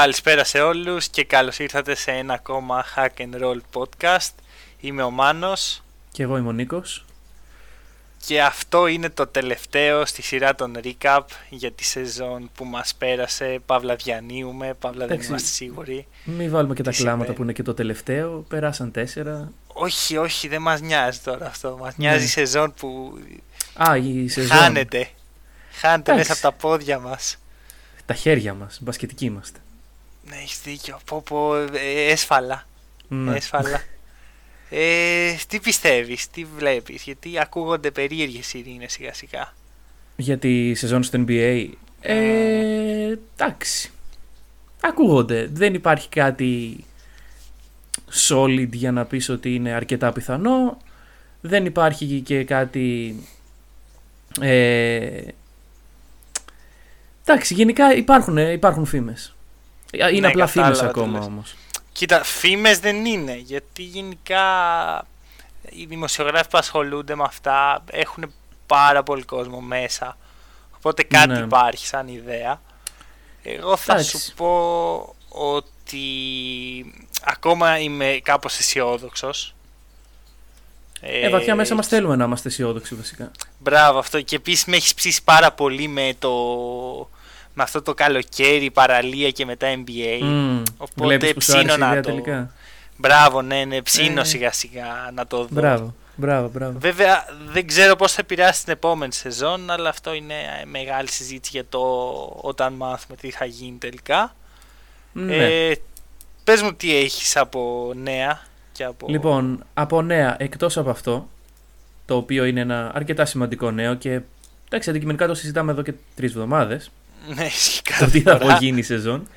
Καλησπέρα σε όλους και καλώς ήρθατε σε ένα ακόμα Hack and Roll podcast. Είμαι ο Μάνος. Και εγώ είμαι ο Νίκος. Και αυτό είναι το τελευταίο στη σειρά των recap για τη σεζόν που μας πέρασε. Παύλα διανύουμε, παύλα δεν είμαστε σίγουροι. Μην βάλουμε και τα κλάματα που είναι και το τελευταίο. Περάσαν τέσσερα. Όχι, όχι, δεν μας νοιάζει τώρα αυτό. Μας νοιάζει ναι. η σεζόν που Α, η σεζόν. χάνεται. Χάνεται μέσα από τα πόδια μας. Τα χέρια μας, μπασκετικοί είμαστε. Ναι, έχεις δίκιο. Πω, πω, ε, έσφαλα. Ναι. Έσφαλα. Ε, τι πιστεύεις, τι βλέπεις, γιατί ακούγονται περίεργες ειρήνες σιγά σιγά. Για τη σεζόν στο NBA, ε, εντάξει. Ακούγονται. Δεν υπάρχει κάτι solid για να πεις ότι είναι αρκετά πιθανό. Δεν υπάρχει και κάτι... Ε, εντάξει, γενικά υπάρχουν, υπάρχουν φήμες. Είναι ναι, απλά φήμες ακόμα όμως. Κοίτα, φήμες δεν είναι, γιατί γενικά οι δημοσιογράφοι που ασχολούνται με αυτά έχουν πάρα πολύ κόσμο μέσα. Οπότε κάτι ναι. υπάρχει σαν ιδέα. Εγώ θα σου πω ότι ακόμα είμαι κάπως αισιόδοξος. Ε, βαθιά μέσα μας θέλουμε να είμαστε αισιόδοξοι βασικά. Μπράβο αυτό και επίσης με έχεις ψήσει πάρα πολύ με το με αυτό το καλοκαίρι, παραλία και μετά NBA. Mm, οπότε ψήνω να το. Τελικά. Μπράβο, ναι, ναι, ψήνω ε. σιγά σιγά να το δω. Μπράβο, μπράβο, μπράβο. Βέβαια δεν ξέρω πώς θα επηρεάσει την επόμενη σεζόν, αλλά αυτό είναι μεγάλη συζήτηση για το όταν μάθουμε τι θα γίνει τελικά. Ναι. Ε, πες μου τι έχεις από νέα. Και από... Λοιπόν, από νέα, εκτός από αυτό, το οποίο είναι ένα αρκετά σημαντικό νέο και εντάξει, αντικειμενικά το συζητάμε εδώ και τρεις εβδομάδες. Ναι, Το τι θα απογίνει η σεζόν.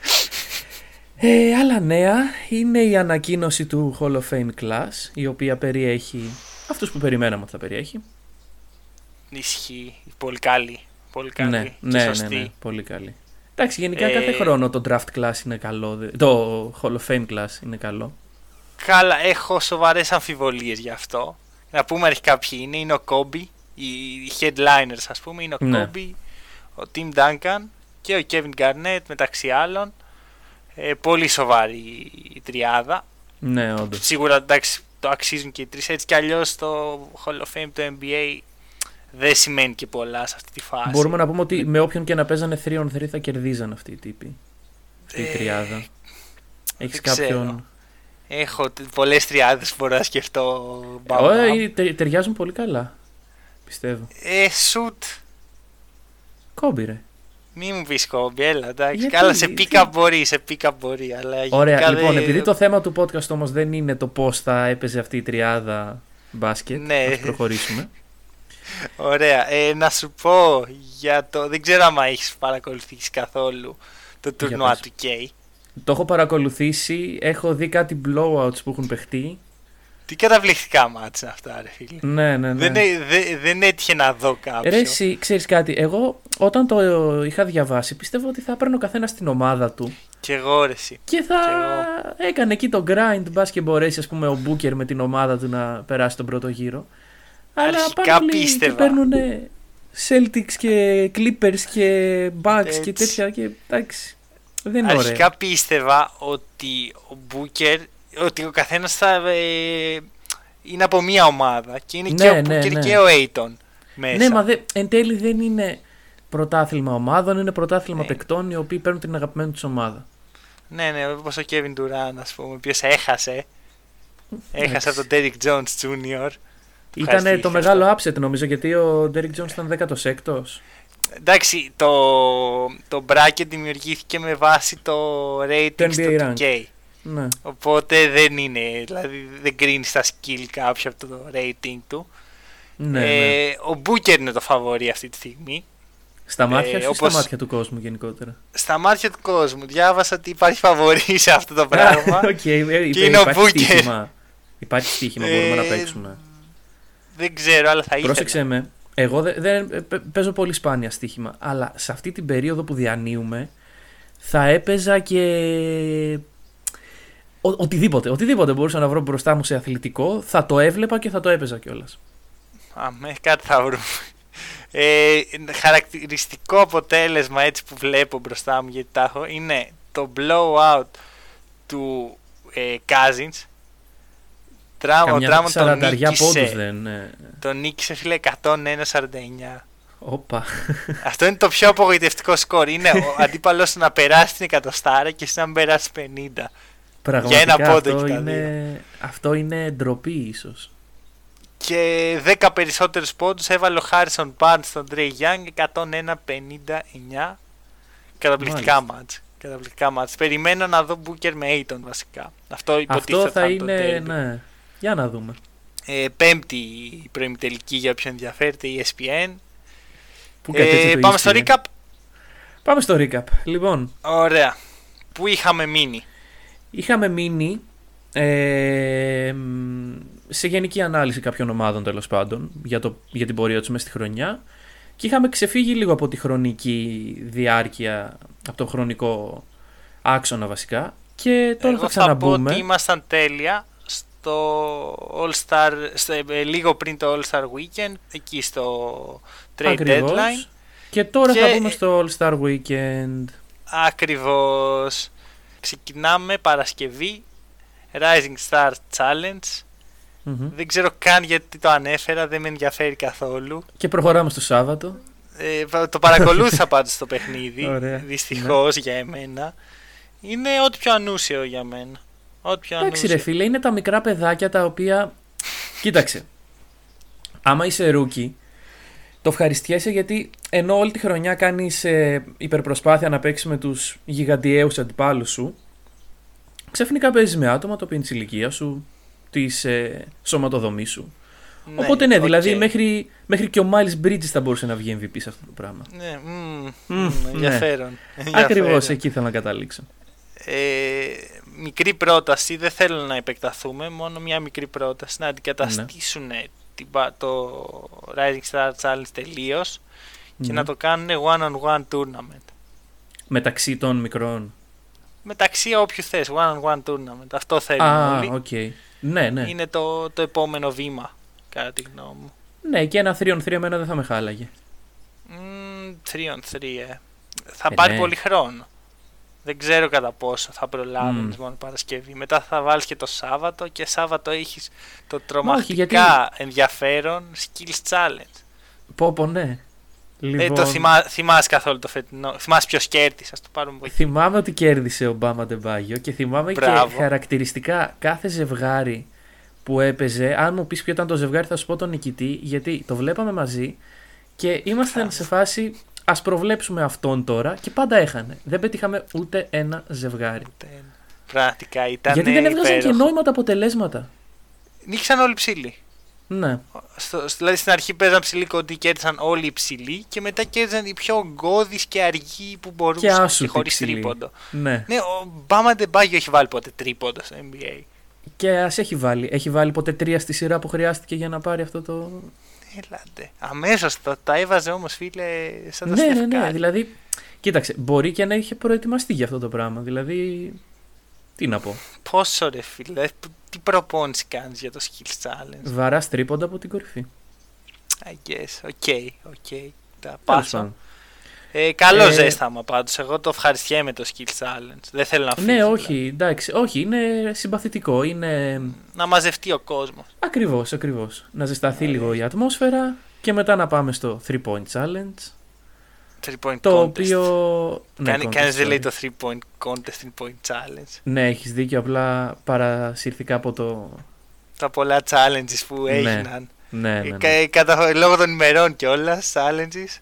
Ε, άλλα νέα είναι η ανακοίνωση του Hall of Fame Class, η οποία περιέχει αυτούς που περιμέναμε ότι θα περιέχει. Ισχύει. Πολύ καλή. Πολύ καλή. Ναι, και ναι, σωστή. ναι, ναι, πολύ καλή. Εντάξει, γενικά ε... κάθε χρόνο το draft class είναι καλό. Το Hall of Fame class είναι καλό. Καλά, έχω σοβαρές αμφιβολίες γι' αυτό. Να πούμε αρχικά ποιοι είναι. Είναι ο Kobe, οι headliners ας πούμε. Είναι ο ναι. Kobe, ο Tim Duncan, και ο Kevin Garnett μεταξύ άλλων. Ε, πολύ σοβαρή η τριάδα. Ναι, όντως. Σίγουρα εντάξει, το αξίζουν και οι τρεις. Έτσι κι αλλιώς το Hall of Fame, το NBA δεν σημαίνει και πολλά σε αυτή τη φάση. Μπορούμε να πούμε ότι με όποιον και να παίζανε 3 on 3 θα κερδίζαν αυτοί οι τύποι. Αυτή η ε, τριάδα. Έχεις κάποιον. Έχω πολλές τριάδες που μπορώ να σκεφτώ. Όχι, ταιριάζουν πολύ καλά. Πιστεύω. Ε, σουτ. Κόμπι, ρε. Μη μου πεις κόμπι, έλα εντάξει. Καλά, σε πίκα μπορεί, σε πίκα μπορεί. Αλλά Ωραία, λοιπόν, δε... επειδή το θέμα του podcast όμως δεν είναι το πώς θα έπαιζε αυτή η τριάδα μπάσκετ, ναι. ας προχωρήσουμε. Ωραία, ε, να σου πω για το. Δεν ξέρω αν έχεις παρακολουθήσει καθόλου το τουρνουά του K. Το έχω παρακολουθήσει, έχω δει κάτι blowouts που έχουν παιχτεί τι καταπληκτικά μάτια αυτά, ρε φίλε. Ναι, ναι, ναι. Δεν, δεν, δεν έτυχε να δω κάποιο. Ρε, εσύ, ξέρεις κάτι, εγώ όταν το είχα διαβάσει πίστευα ότι θα έπαιρνε ο καθένας την ομάδα του. Και εγώ, ρε, εσύ. Και θα έκανε εκεί το grind, μπας και μπορέσεις, ας πούμε, ο Μπούκερ με την ομάδα του να περάσει τον πρώτο γύρο. Αλλά Αρχικά πίστευα. Και παίρνουν Celtics και Clippers και Bucks και τέτοια και εντάξει. Δεν είναι Αρχικά ωραία. πίστευα ότι ο Μπούκερ ότι ο καθένας θα ε, είναι από μία ομάδα και είναι ναι, και ο ναι, ναι. και ο Aiton μέσα. Ναι, μα δε, εν τέλει δεν είναι πρωτάθλημα ομάδων, είναι πρωτάθλημα ναι. παικτών οι οποίοι παίρνουν την αγαπημένη τους ομάδα. Ναι, ναι, όπως ο Kevin Durant, ας πούμε, ο οποίος έχασε. Έχασε από τον Derrick Jones Jr. Ήταν το μεγάλο upset νομίζω γιατί ο Derrick Jones ήταν 16ο. Εντάξει, το, το bracket δημιουργήθηκε με βάση το rating στο 2K. Ναι. Οπότε δεν είναι, δηλαδή δεν κρίνεις τα skill κάποιο από το rating του. Ναι, ε, ναι. Ο Μπούκερ είναι το φαβορή αυτή τη στιγμή. Στα μάτια ε, σου όπως... στα μάτια του κόσμου γενικότερα; Στα μάτια του κόσμου. Διάβασα ότι υπάρχει φαβορή σε αυτό το πράγμα. okay, ε, και είναι ο Μπούκερ. Υπάρχει στοίχημα, μπορούμε να παίξουμε. Δεν ξέρω, αλλά θα ήθελα. Πρόσεξε με. Εγώ δεν, δεν παίζω πολύ σπάνια στοίχημα. Αλλά σε αυτή την περίοδο που διανύουμε θα έπαιζα και ο, οτιδήποτε, οτιδήποτε μπορούσα να βρω μπροστά μου σε αθλητικό, θα το έβλεπα και θα το έπαιζα κιόλας. Αμέ, κάτι θα βρούμε. Ε, χαρακτηριστικό αποτέλεσμα έτσι που βλέπω μπροστά μου γιατί τα έχω είναι το blowout του ε, Cousins. ο Ντράμον τον νίκησε. δεν, ναι. Τον νίκησε φίλε 101-49. Όπα. Αυτό είναι το πιο απογοητευτικό σκορ. Είναι ο αντίπαλος να περάσει την εκατοστάρα και εσύ να περάσεις 50. Πραγματικά Για ένα πόντο αυτό, είναι, αυτό είναι ντροπή ίσως. Και 10 περισσότερους πόντους έβαλε ο Χάρισον Barnes στον Trey Young 101-59. Καταπληκτικά μάτς. Καταπληκτικά μάτς. Περιμένω να δω Booker με Aiton βασικά. Αυτό υποτίθεται Αυτό θα είναι, ναι. Για να δούμε. Ε, πέμπτη προημιτελική για όποιον ενδιαφέρεται, η ESPN. Πού ε, πάμε ESPN. στο recap. Πάμε στο recap. Λοιπόν. Ωραία. Πού είχαμε μείνει; Είχαμε μείνει ε, σε γενική ανάλυση κάποιων ομάδων τέλος πάντων για, το, για την πορεία τους μέσα στη χρονιά και είχαμε ξεφύγει λίγο από τη χρονική διάρκεια, από το χρονικό άξονα βασικά και τώρα Εγώ θα ξαναμπούμε. Θα πω ότι ήμασταν τέλεια στο All Star, ε, λίγο πριν το All Star Weekend, εκεί στο Trade Ακριβώς. Deadline. Και τώρα και... θα μπούμε στο All Star Weekend. Ακριβώς. Ξεκινάμε Παρασκευή Rising Star Challenge. Δεν ξέρω καν γιατί το ανέφερα, δεν με ενδιαφέρει καθόλου. Και προχωράμε στο Σάββατο. Ε, το παρακολούθησα πάντως το παιχνίδι, Δυστυχώς ναι. για εμένα. Είναι ό,τι πιο ανούσιο για μένα. Ό,τι πιο Εντάξει ρε φίλε, είναι τα μικρά παιδάκια τα οποία... Κοίταξε, άμα είσαι rookie, το ευχαριστιέσαι γιατί ενώ όλη τη χρονιά κάνεις ε, υπερπροσπάθεια να παίξεις με τους γιγαντιαίους αντιπάλους σου, ξαφνικά παίζεις με άτομα το οποίο είναι της ηλικίας σου, της ε, σωματοδομής σου. Ναι, Οπότε ναι, δηλαδή μέχρι, μέχρι και ο Miles Bridges θα μπορούσε να βγει MVP σε αυτό το πράγμα. Ναι, mm, mm, ενδιαφέρον. Ναι. Ακριβώς εκεί θέλω να καταλήξω. Ε, μικρή πρόταση, δεν θέλω να επεκταθούμε, μόνο μια μικρή πρόταση να αντικαταστήσουν ναι. Το Rising Star Challenge τελείως και να το κάνουν one-on-one tournament. Μεταξύ των μικρών μεταξύ όποιου θες. One-on-one tournament. Αυτό θέλουμε ah, όλοι. Okay. Ναι, ναι. Είναι το, το επόμενο βήμα, κατά τη γνώμη μου. Ναι, και ένα 3 on 3 εμένα δεν θα με χάλαγε. 3 on 3, ε. Θα ε, πάρει ναι. πολύ χρόνο. Δεν ξέρω κατά πόσο θα προλάβεις mm. μόνο Παρασκευή. Μετά θα βάλεις και το Σάββατο και Σάββατο έχεις το τρομακτικά γιατί... ενδιαφέρον Skills Challenge. Πω, πω, ναι. Λοιπόν... Ε, το λοιπόν- θυμά, θυμάσαι καθόλου το φετινό. Θυμάσαι ποιος κέρδισες, ας το πάρουμε από Θυμάμαι ότι κέρδισε ο Μπάμα Ντεμπάγιο και θυμάμαι Μπράβο. και χαρακτηριστικά κάθε ζευγάρι που έπαιζε. Αν μου πεις ποιο ήταν το ζευγάρι, θα σου πω τον νικητή, γιατί το βλέπαμε μαζί και ήμασταν σε φάση. Α προβλέψουμε αυτόν τώρα και πάντα έχανε. Δεν πετύχαμε ούτε ένα ζευγάρι. Ούτε ένα. Πραγματικά ήταν. Γιατί δεν έβγαζαν και νόημα τα αποτελέσματα. Νίξαν όλοι ψήλοι. Ναι. Στο, δηλαδή στην αρχή παίζαν ψηλοί κοντοί και κέρδισαν όλοι οι ψηλοί και μετά κέρδισαν οι πιο γκώδεις και αργοί που μπορούσαν και, και χωρίς τρίποντο. Ναι. ναι, ο Μπάμα Ντεμπάγιο έχει βάλει ποτέ τρίποντο στο NBA. Και ας έχει βάλει. Έχει βάλει ποτέ τρία στη σειρά που χρειάστηκε για να πάρει αυτό το. Έλατε. Αμέσως τα, τα έβαζε όμως φίλε σαν τα ναι, ναι, ναι. Δηλαδή, κοίταξε, μπορεί και να είχε προετοιμαστεί για αυτό το πράγμα. Δηλαδή, τι να πω. Πόσο ρε φίλε, τι προπόνηση κάνεις για το Skills Challenge. Βαράς τρίποντα από την κορυφή. I guess, OK, okay, OK. Okay. Θα πάσω. Ε, καλό ε, ζέσταμα πάντως. Εγώ το ευχαριστιέμαι το Skills Challenge. Δεν θέλω να φύγω. Ναι, όχι, δηλαδή. εντάξει. Όχι, είναι συμπαθητικό. Είναι... Να μαζευτεί ο κόσμος. Ακριβώς, ακριβώς. Να ζεσταθεί ε, λίγο η ατμόσφαιρα και μετά να πάμε στο 3 point challenge. 3 point το contest. οποίο. Ναι, Κανεί δεν λέει το 3 point contest, 3 point challenge. Ναι, έχεις δίκιο. Απλά παρασύρθηκα από το. Τα πολλά challenges που ναι. έγιναν. Ναι, ναι, ναι. Ε, κατά, λόγω των ημερών κιόλας, challenges.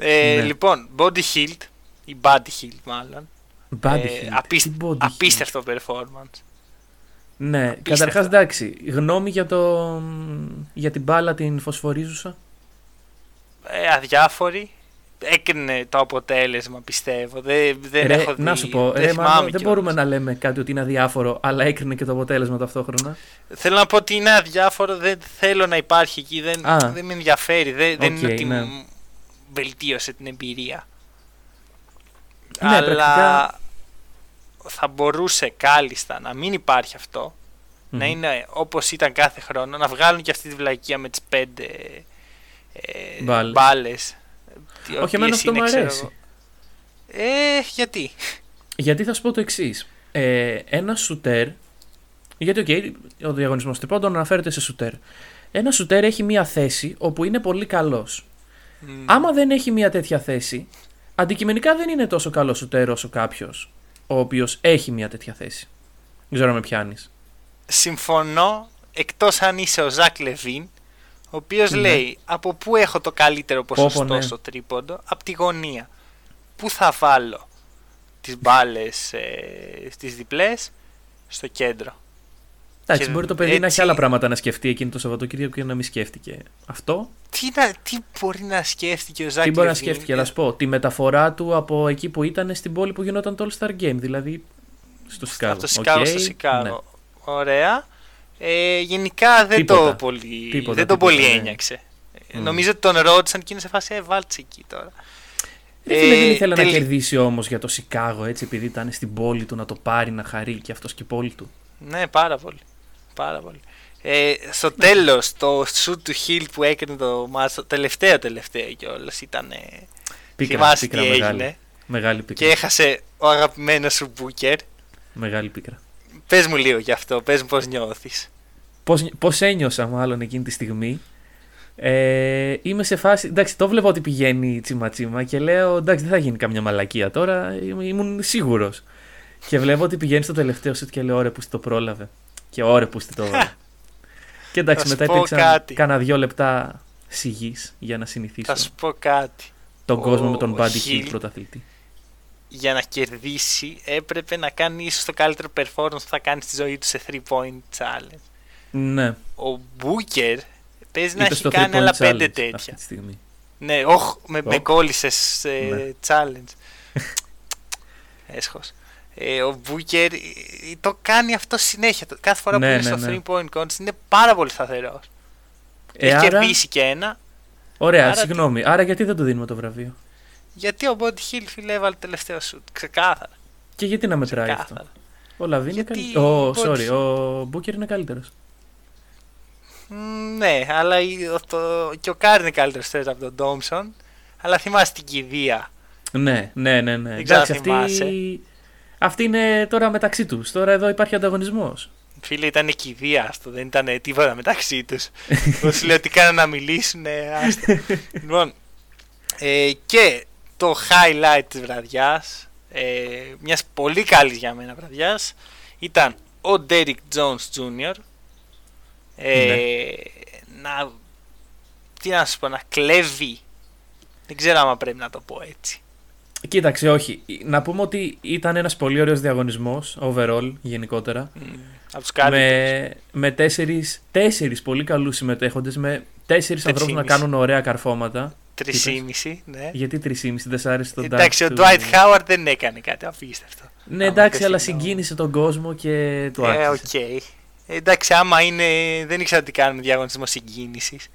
Ε, ναι. Λοιπόν, body shield, ή body shield μάλλον. Body ε, shield. Απίστε, body απίστευτο performance. Ναι, καταρχάς εντάξει, γνώμη για, το, για την μπάλα την φωσφορίζουσα; Ε, αδιάφορη έκρινε το αποτέλεσμα, πιστεύω. Δεν, δεν ρε, έχω δει. Να σου πω, δεν, ρε, μάλλον, δεν μπορούμε να λέμε κάτι ότι είναι αδιάφορο, αλλά έκρινε και το αποτέλεσμα ταυτόχρονα. Θέλω να πω ότι είναι αδιάφορο, δεν θέλω να υπάρχει εκεί, δεν, δεν με ενδιαφέρει. Δεν, okay, δεν είναι ότι ναι. Βελτίωσε την εμπειρία. Ναι, αλλά πρακτικά... θα μπορούσε κάλλιστα να μην υπάρχει αυτό. Mm-hmm. Να είναι όπως ήταν κάθε χρόνο, να βγάλουν και αυτή τη βλακία με τις πέντε ε, μπάλες όχι, εμένα αυτό μου αρέσει. Ε, γιατί; Γιατί θα σου πω το εξής. Ε, ένα σουτέρ. Γιατί, okay, ο διαγωνισμός τριπώντων αναφέρεται σε σουτέρ. Ένα σουτέρ έχει μία θέση όπου είναι πολύ καλός. Mm. Άμα δεν έχει μία τέτοια θέση, αντικειμενικά δεν είναι τόσο καλός σουτέρ όσο κάποιος ο οποίος έχει μία τέτοια θέση. Δεν ξέρω αν με πιάνεις. Συμφωνώ, εκτός αν είσαι ο Ζακ Λεβίν, ο οποίος ναι. λέει από πού έχω το καλύτερο ποσοστό ναι. στο τρίποντο, από τη γωνία. Πού θα βάλω τις μπάλες ε, στις διπλές στο κέντρο; Εντάξει, μπορεί το παιδί έτσι... να έχει άλλα πράγματα να σκεφτεί εκείνο το Σαββατοκύριακο και να μην σκέφτηκε αυτό. Τι, να, τι μπορεί να σκέφτηκε ο Ζάκη. Τι μπορεί να σκέφτηκε, να σου πω. Τη μεταφορά του από εκεί που ήταν στην πόλη που γινόταν το All Star Game, δηλαδή στο Σικάγο. Από το Σικάγο okay. στο Σικάγο. Ναι. Ωραία. Ε, γενικά δεν τίποτα. το πολύ, τίποτα, δεν το πολύ ναι. ένιωξε. Mm. Νομίζω ότι τον ρώτησαν και είναι σε φάση, ε, βάλτσε εκεί τώρα. Ε, δεν ήθελε τελ... να κερδίσει όμως για το Σικάγο έτσι, επειδή ήταν στην πόλη του να το πάρει, να χαρεί και αυτός και η πόλη του. Ναι, πάρα πολύ. Πάρα πολύ. Ε, στο τέλος, το shoot του Hill που έκανε το μάτς, το τελευταίο τελευταίο κιόλας ήταν. Πίκρα, πίκρα, μεγάλη, έγινε; Μεγάλη πίκρα. Και έχασε ο αγαπημένος σου Μπούκερ. Μεγάλη πίκρα. Πες μου λίγο γι' αυτό, πες μου πώς νιώθεις. Πώς ένιωσα μάλλον εκείνη τη στιγμή ε, είμαι σε φάση. Εντάξει, το βλέπω ότι πηγαίνει τσιμα-τσιμα και λέω εντάξει, δεν θα γίνει καμιά μαλακία τώρα. Ήμουν σίγουρος. Και βλέπω ότι πηγαίνει στο τελευταίο σετ και λέω ωραία που το πρόλαβε. Και ωραία που το. και εντάξει, μετά υπήρξαν κάνα δυο λεπτά σιγής για να συνηθίσω. Θα σου πω κάτι. Τον Ο... κόσμο με τον Buddy Hill πρωταθλητή. Για να κερδίσει έπρεπε να κάνει ίσως το καλύτερο performance που θα κάνει στη ζωή του σε 3 point challenge. Ναι. Ο Booker Παίζει να έχει κάνει άλλα πέντε τέτοια. Αυτή τη στιγμή. Ναι, όχ, με, με κόλλησες σε ναι. challenge. Έσχος. Ε, ο Μπούκερ ε, το κάνει αυτό συνέχεια. Κάθε φορά ναι, που είναι ναι, στο 3 ναι. point contest είναι πάρα πολύ σταθερός. Ε, έχει άρα... κερδίσει και ένα. Ωραία, άρα συγγνώμη. Τι... Άρα γιατί δεν το δίνουμε το βραβείο; Γιατί ο Μπόντι Χιλ φίλε έβαλε τελευταίο σου. Ξεκάθαρα. Και γιατί να μετράει Ξεκάθαρα. αυτό. Ο Λαβίν είναι καλύτερο. Ο, sorry, ο Μπούκερ είναι καλύτερος. Ναι, αλλά το, και ο Κάρ είναι καλύτερος θέση από τον Ντόμσον. Αλλά θυμάσαι την κηδεία. Ναι, ναι, ναι. ναι. Εντάξει, αυτή, αυτή είναι τώρα μεταξύ τους. Τώρα εδώ υπάρχει ανταγωνισμός. Φίλε, ήταν κηδεία αυτό, δεν ήταν τίποτα μεταξύ τους. Όσοι λέω ότι κάνανε να μιλήσουν. λοιπόν, ε, και το highlight της βραδιάς, ε, μιας πολύ καλής για μένα βραδιάς, ήταν ο Derek Jones Jr. Ε, ναι. να, τι να σου πω, να κλέβει. Δεν ξέρω άμα πρέπει να το πω έτσι. Κοίταξε, όχι. Να πούμε ότι ήταν ένας πολύ ωραίος διαγωνισμός, overall, γενικότερα. Mm, από τους με, με τέσσερις, τέσσερις πολύ καλούς συμμετέχοντες, με τέσσερις ανθρώπους να κάνουν ωραία καρφώματα. Τρισήμιση, ναι. Γιατί τρισήμιση, δεν σ' άρεσε τον Εντάξει, ο Dwight Howard δεν έκανε κάτι απίστευτο. Ναι, εντάξει, αλλά συγκίνησε τον κόσμο και του άκουσε. Ε, OK. Okay. Εντάξει, άμα είναι. Δεν ήξερα τι κάνουμε διαγωνισμό συγκίνησης.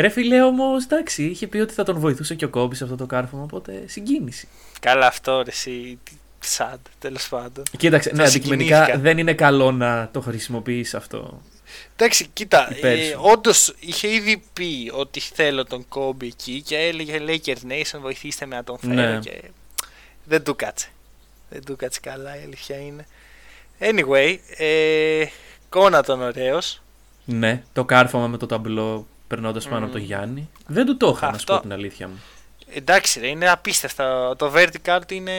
Ρε φίλε, όμως εντάξει, είχε πει ότι θα τον βοηθούσε και ο Κόμπι σε αυτό το κάρφωμα, οπότε συγκίνηση. Καλά, αυτό ρε, εσύ. Sad, τέλος πάντων. Κοίταξε, ναι, αντικειμενικά δεν είναι καλό να το χρησιμοποιείς αυτό. Εντάξει, κοίτα, ε, όντως είχε ήδη πει ότι θέλω τον Κόμπι εκεί και έλεγε Lakers Nation, βοηθήστε με να τον φέρω. Ναι. Και... Δεν του κάτσε. Δεν του κάτσε καλά, η αλήθεια είναι. Anyway, ε, εικόνα τον ωραίος. Ναι, το κάρφωμα με το ταμπλό περνώντας πάνω από τον Γιάννη. Δεν του το είχα, να σου πω την αλήθεια μου. Εντάξει, ρε, είναι απίστευτο. Το vertical του είναι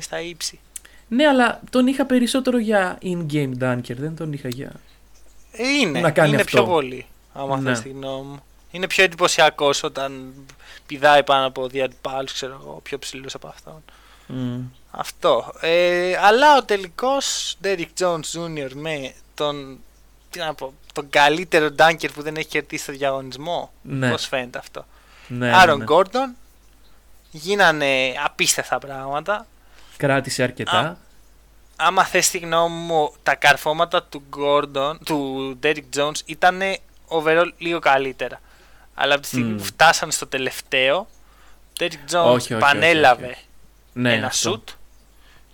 στα ύψη. Ναι, αλλά τον είχα περισσότερο για in-game dunker, δεν τον είχα για. Ε, είναι, να κάνει είναι αυτό. πιο πολύ. Άμα ναι. θες τη γνώμη μου. Είναι πιο εντυπωσιακός όταν πηδάει πάνω από δύο αντιπάλου, ξέρω εγώ, πιο ψηλούς από αυτόν. Mm. Αυτό. Ε, αλλά ο τελικός Derek Jones Jr. με τον, τι να πω, τον καλύτερο ντάνκερ που δεν έχει κερδίσει στο διαγωνισμό; Ναι. Πώς φαίνεται αυτό; Ναι, Άρον ναι, Γκόρντον. Ναι. Γίνανε απίστευτα πράγματα. Κράτησε αρκετά. Α, άμα θες τη γνώμη μου, τα καρφώματα του Gordon, του Derek Jones ήταν overall λίγο καλύτερα. Αλλά από τη στιγμή που φτάσανε στο τελευταίο, ο Derek Jones όχι, όχι, πανέλαβε όχι, ναι, ένα σουτ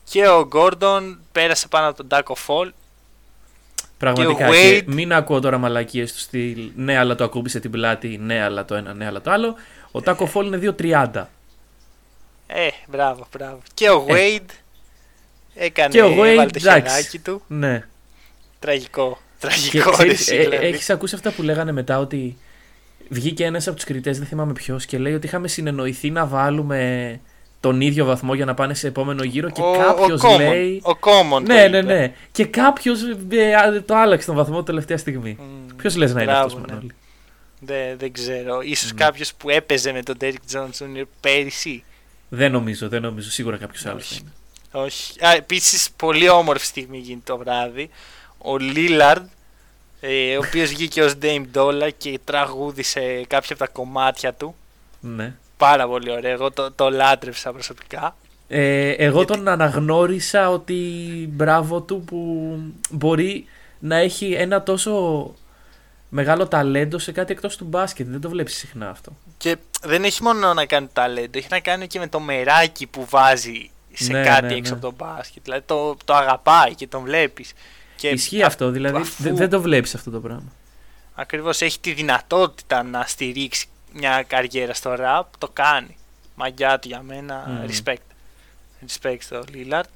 και ο Gordon πέρασε πάνω από τον Taco Fall Πραγματικά. Και, μην ακούω τώρα μαλακίες του στυλ. Ναι, αλλά το ακούμπησε την πλάτη. Ναι, αλλά το ένα, ναι, αλλά το άλλο. Ο Τάκο Φόλ είναι 2.30. Ε, μπράβο, μπράβο. Και ο ε. Wade Έκανε, Και ο Wade, έβαλε το εντάξει. χεράκι του. Ναι. Τραγικό. Και Τραγικό, ρε, ξέρεις, εσύ, ε, δηλαδή. έχεις ακούσει αυτά που λέγανε μετά ότι βγήκε ένας από τους κριτές, δεν θυμάμαι ποιος, και λέει ότι είχαμε συνεννοηθεί να βάλουμε τον ίδιο βαθμό για να πάνε σε επόμενο γύρο και Ο- κάποιος ο Common, λέει... Ο Common το Ναι, ναι, είπε. ναι. Και κάποιος ε, α, το άλλαξε τον βαθμό τελευταία στιγμή. Μμ, Ποιος λες να είναι μπράβο, αυτός ναι. Μανώλη; Δεν, δεν ξέρω. Ίσως Μμ. κάποιος που έπαιζε με τον Derek Jones Jr. πέρυσι. Δεν νομίζω, δεν νομίζω. Σίγουρα κάποιος άλλος θα Όχι. είναι. Όχι. Α, επίσης, πολύ όμορφη στιγμή γίνεται το βράδυ. Ο Λίλαρντ, ε, ο οποίος βγήκε ως Dame Dollar και τραγούδισε κάποια από τα κομμάτια του. Ναι. Πάρα πολύ ωραίο. Εγώ το, το λάτρεψα προσωπικά. Ε, εγώ Γιατί- τον αναγνώρισα ότι μπράβο του που μπορεί να έχει ένα τόσο μεγάλο ταλέντο σε κάτι εκτός του μπάσκετ. Δεν το βλέπεις συχνά αυτό. Και δεν έχει μόνο να κάνει ταλέντο, έχει να κάνει και με το μεράκι που βάζει σε Ναι, κάτι ναι, έξω ναι. από τον μπάσκετ. Δηλαδή το, το αγαπάει και τον βλέπεις. Και Ισχύει α- αυτό, δηλαδή αφού δεν, δεν το βλέπεις αυτό το πράγμα. Ακριβώς έχει τη δυνατότητα να στηρίξει μια καριέρα στο rap, το κάνει. Μαγιά του για μένα, Μμμ. respect. Respect στο Lillard.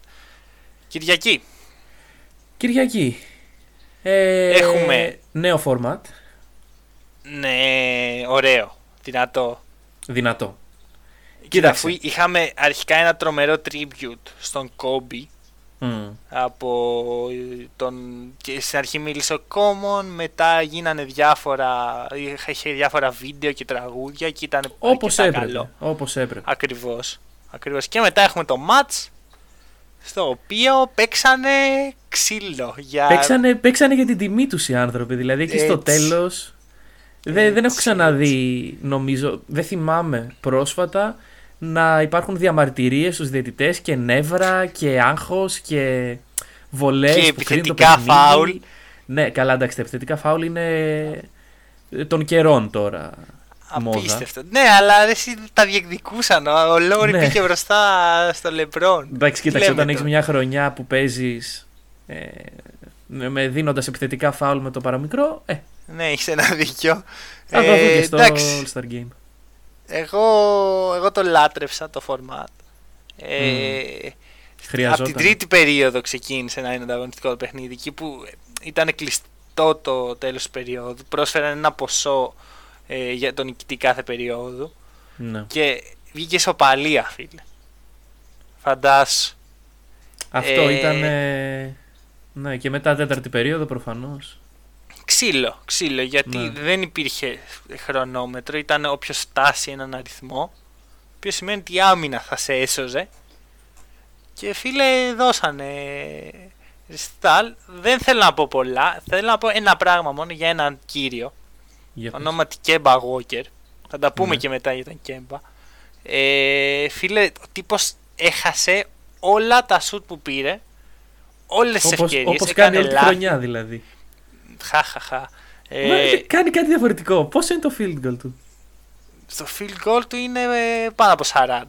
Κυριακή, Κυριακή. Ε, Έχουμε- Νέο format. ναι, ωραίο, δυνατό. Δυνατό. Και Κοίταξε. αφού είχαμε αρχικά ένα τρομερό tribute στον Kobe, Μμ. από τον... και στην αρχή μίλησε ο Common, μετά γίνανε διάφορα, είχε διάφορα βίντεο και τραγούδια και ήταν Όπως αρκετά έπρεπε. καλό. Όπως έπρεπε. Ακριβώς. Ακριβώς. Και μετά έχουμε το match στο οποίο παίξανε ξύλο για... Παίξανε, παίξανε για την τιμή τους οι άνθρωποι. Δηλαδή εκεί στο Έτσι. τέλος. Δεν, δεν έχω Έτσι, ξαναδεί, νομίζω, δεν θυμάμαι πρόσφατα να υπάρχουν διαμαρτυρίες στους διαιτητές και νεύρα και άγχος και βολές Και που κρίνουν το επιθετικά παιχνίδι. φάουλ. Ναι, καλά εντάξει, τα επιθετικά φάουλ είναι των καιρών τώρα. μόδα. Απίστευτο. Ναι, αλλά ρε, εσύ τα διεκδικούσαν. Ο ο Λόρι Ναι. πήγε μπροστά στο Λεμπρόν. Εντάξει, κοίταξε, λέμε όταν έχεις τώρα. μια χρονιά που παίζεις ε, με, με δίνοντας επιθετικά φάουλ με το παραμικρό, ε, Ναι, έχεις ένα δίκιο. θα το Ε, δουν και στο εντάξει. All-Star Game. Εγώ, εγώ το λάτρεψα το format. Ε, Από Χρειαζόταν. την τρίτη περίοδο ξεκίνησε να είναι ανταγωνιστικό το παιχνίδι. Εκεί που ήταν κλειστό το τέλος της περίοδου. Πρόσφεραν ένα ποσό ε, για τον νικητή κάθε περίοδου. Ναι. Και βγήκε ισοπαλία, φίλε. Φαντάσου. Αυτό Ε, ήταν. ε, ναι, και μετά τέταρτη περίοδο προφανώς. Ξύλο, ξύλο, γιατί Ναι. δεν υπήρχε χρονόμετρο, ήταν όποιος φτάσει έναν αριθμό, οποίος σημαίνει ότι η άμυνα θα σε έσωζε. Και φίλε, δώσανε ρεστάλ. Δεν θέλω να πω πολλά, θέλω να πω ένα πράγμα μόνο για έναν κύριο, ονόματι Κέμπα Walker. Θα τα πούμε Ναι. και μετά για τον Κέμπα. Ε, φίλε, ο τύπος έχασε όλα τα σουτ που πήρε, όλες τις Όπως, ευκαιρίες, όπως έκανε κάνει όλη τη λάθη. χρονιά δηλαδή. Χαχαχα. Μα, Ε, κάνει κάτι διαφορετικό. Πόσο είναι το field goal του; στο field goal του είναι ε, πάνω από 40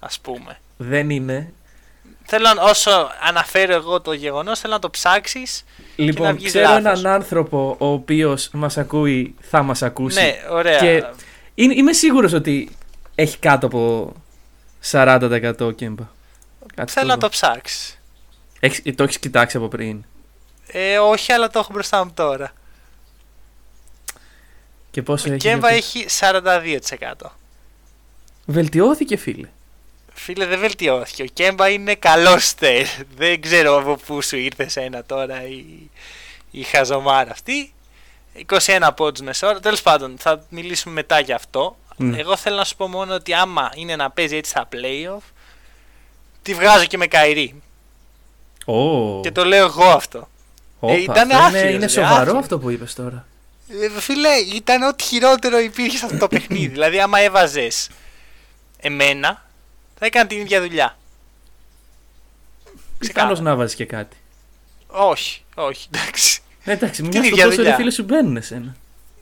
ας πούμε. Δεν είναι. Θέλω να- όσο αναφέρω εγώ το γεγονός θέλω να το ψάξεις. Λοιπόν, βγεις ξέρω λάθος. έναν άνθρωπο ο οποίος μας ακούει, θα μας ακούσει. Ναι, ωραία. Και είναι, είμαι σίγουρος ότι έχει κάτω από 40% Κέμπα. Κάτσε θέλω να δω. το ψάξεις. Έχεις- το έχεις κοιτάξει από πριν. Ε, όχι, αλλά το έχω μπροστά μου τώρα. Και πόσο Ο έχει. Κέμβα γιατί- έχει 42%. Βελτιώθηκε φίλε. Φίλε, δεν βελτιώθηκε. Ο Κέμπα είναι καλός στέλ. Δεν ξέρω από πού σου ήρθε ένα τώρα η, η χαζομάρα αυτή. 21 πόντους μεσόωρα. Τέλος πάντων, θα μιλήσουμε μετά γι' αυτό. Ναι. Εγώ θέλω να σου πω μόνο ότι άμα είναι να παίζει έτσι στα playoff, τη βγάζω και με Καϊρή. Ω, Και το λέω εγώ αυτό. Όπα, ε, ήταν αυτό άθλιος, είναι, είναι ρε, σοβαρό άθλιος. αυτό που είπες τώρα. Ε, φίλε, ήταν ό,τι χειρότερο υπήρχε σε αυτό το παιχνίδι. δηλαδή, άμα έβαζες εμένα, θα έκανα την ίδια δουλειά. Πιθανώς να βάζεις και κάτι. Όχι, όχι, εντάξει. Ναι, εντάξει, Την μιας στο ίδια τόσο ρε δουλειά. φίλε σου μπαίνουν εσένα.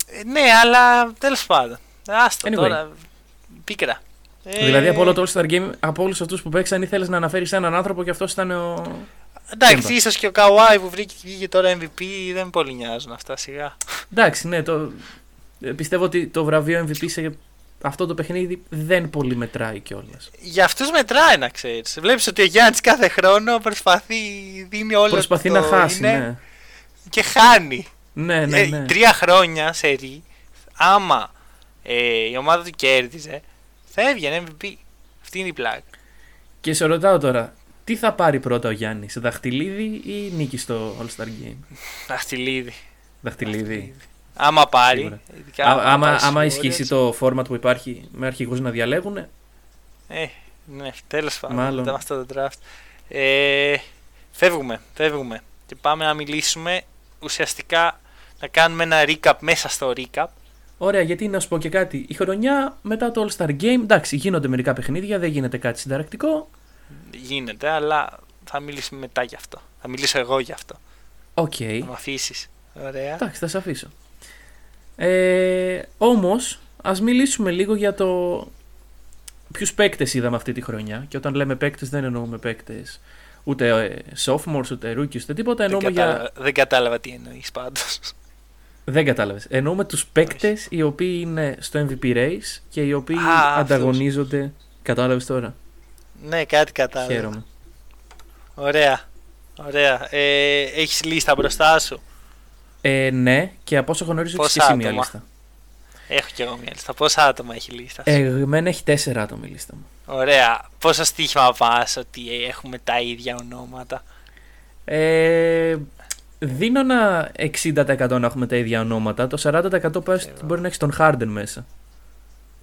Ε, ναι, αλλά τέλος πάντων. Άστο Anyway. τώρα. Πίκρα. Ε, Δηλαδή από όλο το All-Star Game, από όλους αυτούς που παίξαν, ήθελες να αναφέρεις έναν άνθρωπο και αυτός ήταν ο... Εντάξει, Κέμπα. ίσως και ο Καουάι που βρήκε βγήκε τώρα MVP δεν με πολύ νοιάζουν αυτά σιγά. Εντάξει, ναι, το... ε, πιστεύω ότι το βραβείο MVP σε αυτό το παιχνίδι δεν πολύ μετράει κιόλας. Για αυτούς μετράει να ξέρεις. Βλέπεις ότι ο Γιάννης κάθε χρόνο προσπαθεί, δίνει όλο Προσπαθεί το να χάσει, είναι ναι. Και χάνει. Ναι, ναι, Ε, ναι. τρία χρόνια σε ρί, άμα ε, η ομάδα του κέρδιζε, θα έβγαινε MVP. Αυτή είναι η πλάκα. Και σε ρωτάω τώρα, τι θα πάρει πρώτα ο Γιάννης, δαχτυλίδι ή νίκη στο All Star Game; Δαχτυλίδι. Δαχτυλίδι. Άμα πάρει. Σίγουρα. ειδικά Α, άμα άμα, πάρει άμα στους ισχύσει Warriors, το format που υπάρχει με αρχηγούς να διαλέγουν, Ε, ναι, τέλος πάντων. Μάλλον. Με αυτό το draft. Ε, φεύγουμε, φεύγουμε. Και πάμε να μιλήσουμε ουσιαστικά να κάνουμε ένα recap μέσα στο recap. Ωραία, γιατί να σου πω και κάτι. Η χρονιά μετά το All Star Game, εντάξει, γίνονται μερικά παιχνίδια, δεν γίνεται κάτι συνταρακτικό. Γίνεται, αλλά θα μιλήσουμε μετά γι' αυτό. Θα μιλήσω εγώ γι' αυτό. Οκ. Θα με αφήσεις. Ωραία. Εντάξει, θα σε αφήσω. Ε, Όμως, ας μιλήσουμε λίγο για το ποιους παίκτες είδαμε αυτή τη χρονιά. Και όταν λέμε παίκτες, δεν εννοούμε παίκτες ούτε ε, sophomores, ούτε rookies, ούτε τίποτα. Δεν Εννοούμε για. κατάλαβα, δεν κατάλαβα τι εννοείς πάντως. Δεν κατάλαβες. Εννοούμε τους παίκτες οι οποίοι είναι στο MVP race και οι οποίοι Α, αυτούς. ανταγωνίζονται. Κατάλαβες τώρα; Ναι, κάτι κατάλαβα. Χαίρομαι. Ωραία. Ωραία. Ε, Έχεις λίστα μπροστά σου; Ε, ναι, και από όσο γνωρίζω έχεις και Πόσα εσύ μία άτομα; λίστα. Έχω κι εγώ μια λίστα. Πόσα άτομα έχει η λίστα. σου; Ε, εμένα έχει τέσσερα άτομα η λίστα μου. Ωραία. Πόσο στοίχημα πας ότι έχουμε τα ίδια ονόματα; Ε, δίνω ένα 60% να έχουμε τα ίδια ονόματα. Το 40% πες ότι μπορεί να έχεις τον Harden μέσα.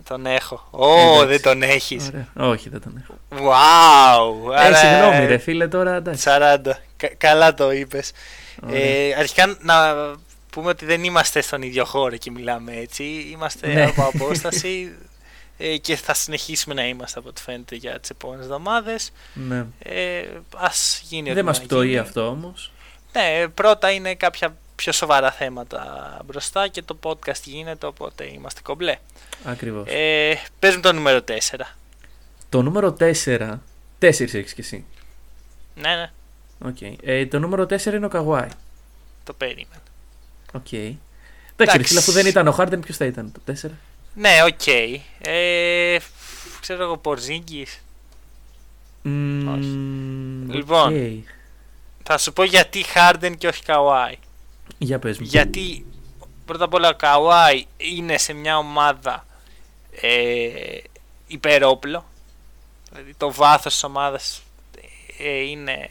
Τον έχω. Ω, Εντάξει. δεν τον έχεις. Ωραία. Όχι, δεν τον έχω. Wow. Ε, συγγνώμη, ρε φίλε, τώρα εντάξει. 40. Κα- καλά το είπες. Ωραία. Ε, αρχικά να πούμε ότι δεν είμαστε στον ίδιο χώρο και μιλάμε έτσι. Είμαστε Ναι. από απόσταση ε, και θα συνεχίσουμε να είμαστε από ό,τι φαίνεται για τις επόμενες εβδομάδες. Ναι. Ε, Α γίνει ό,τι Δεν μας να πτωεί γίνει. αυτό όμως. Ναι, πρώτα είναι κάποια πιο σοβαρά θέματα μπροστά και το podcast γίνεται, οπότε είμαστε κομπλέ. Ακριβώς. Ε, παίζουμε το νούμερο 4. Το νούμερο 4. 4 έχεις κι εσύ. Ναι, ναι, Okay. Ε, το νούμερο 4 είναι ο Καβάη. το περίμενα. Οκ. Εντάξει, ρε Εντάξει. φίλε, αφού δεν ήταν ο Harden, ποιος θα ήταν το 4. Ναι, οκ. Ε, ξέρω εγώ, Πορζίνγκης. Mm, Λοιπόν. οκ. Θα σου πω γιατί Harden και όχι Kawhi. Για πες μου. Γιατί πρώτα απ' όλα ο Kawhi είναι σε μια ομάδα ε, υπερόπλο. Δηλαδή το βάθος της ομάδας ε, είναι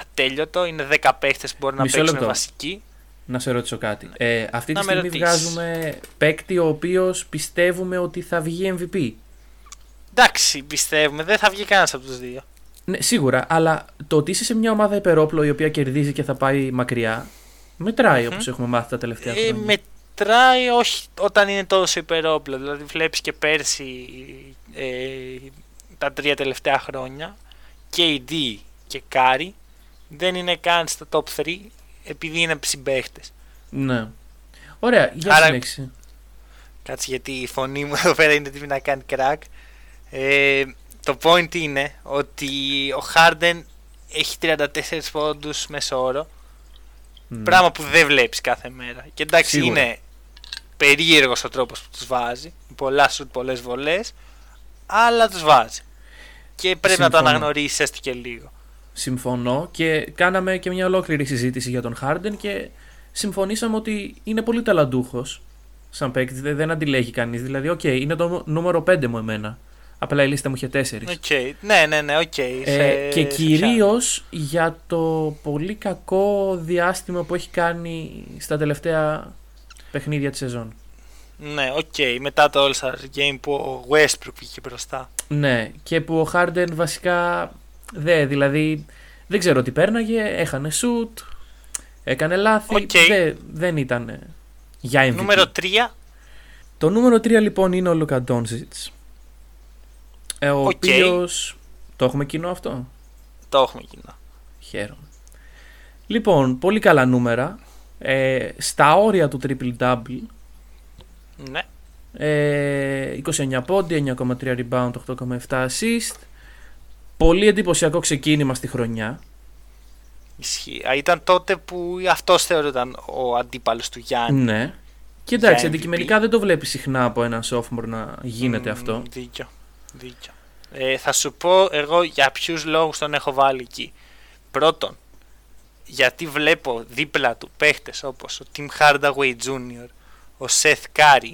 ατέλειωτο. Είναι 10 παίχτες που μπορεί να Μισό παίξουν λεπτό. βασική. Να σε ρωτήσω κάτι. Ε, αυτή τη Να με στιγμή ρωτήσεις. βγάζουμε παίκτη ο οποίος πιστεύουμε ότι θα βγει MVP. Εντάξει, πιστεύουμε. Δεν θα βγει κανένας από τους δύο. Ναι, σίγουρα, αλλά το ότι είσαι σε μια ομάδα υπερόπλο η οποία κερδίζει και θα πάει μακριά, μετράει Μμμ. όπως έχουμε μάθει τα τελευταία Ε, χρόνια. μετράει όχι όταν είναι τόσο υπερόπλο. Δηλαδή βλέπεις και πέρσι ε, τα τρία τελευταία χρόνια και ο KD και Κάρι δεν είναι καν στα top 3 επειδή είναι συμπαίχτες. Ναι. Ωραία, για Άρα- συνέχισε. Κάτσε γιατί η φωνή μου εδώ πέρα είναι έτοιμη να κάνει crack. Ε, το point είναι ότι ο Harden έχει 34 πόντους μέσω όρο. Ναι. Πράγμα που δεν βλέπεις κάθε μέρα. Και εντάξει Σίγουρα. είναι περίεργος ο τρόπος που τους βάζει. Πολλά σουτ, πολλές βολές. Αλλά τους βάζει. Και πρέπει να το Συμφωνώ. αναγνωρίσεις έστω και λίγο. Συμφωνώ και κάναμε και μια ολόκληρη συζήτηση για τον Harden και συμφωνήσαμε ότι είναι πολύ ταλαντούχος σαν παίκτη, δεν, δεν αντιλέγει κανείς. Δηλαδή, οκ, είναι το νούμερο 5 μου εμένα. Απλά η λίστα μου είχε 4. Οκ. Ναι, ναι, ναι, οκ. Ε, Σε- και σε κυρίως για το πολύ κακό διάστημα που έχει κάνει στα τελευταία παιχνίδια της σεζόν. πιάνω. Ναι, οκ. Μετά το All-Star Game που ο Westbrook βγήκε μπροστά. Ναι, και που ο Harden βασικά δε, δηλαδή δεν ξέρω τι πέρναγε, έχανε σουτ, έκανε λάθη, Οκ. δε- δεν ήταν για MVP. Νούμερο 3. Το νούμερο 3 λοιπόν είναι ο Λουκα Ντόνζιτς, ε, ο Οκ. οποίος... Το έχουμε κοινό αυτό; Το έχουμε κοινό. Χαίρομαι. Λοιπόν, πολύ καλά νούμερα. Ε, στα όρια του triple double. Ναι. Ε, 29 πόντοι, 9,3 rebound, 8,7 assist. Πολύ εντυπωσιακό ξεκίνημα στη χρονιά. Ισχύει. Α, Ήταν τότε που αυτός θεωρούταν ο αντίπαλος του Γιάννη. Ναι. Και εντάξει, αντικειμενικά δεν το βλέπει συχνά από έναν sophomore να γίνεται αυτό. Δίκιο. Δίκιο. Ε, θα σου πω εγώ για ποιους λόγους τον έχω βάλει εκεί. Πρώτον, γιατί βλέπω δίπλα του παίχτες όπως ο Tim Hardaway Jr., ο Seth Curry,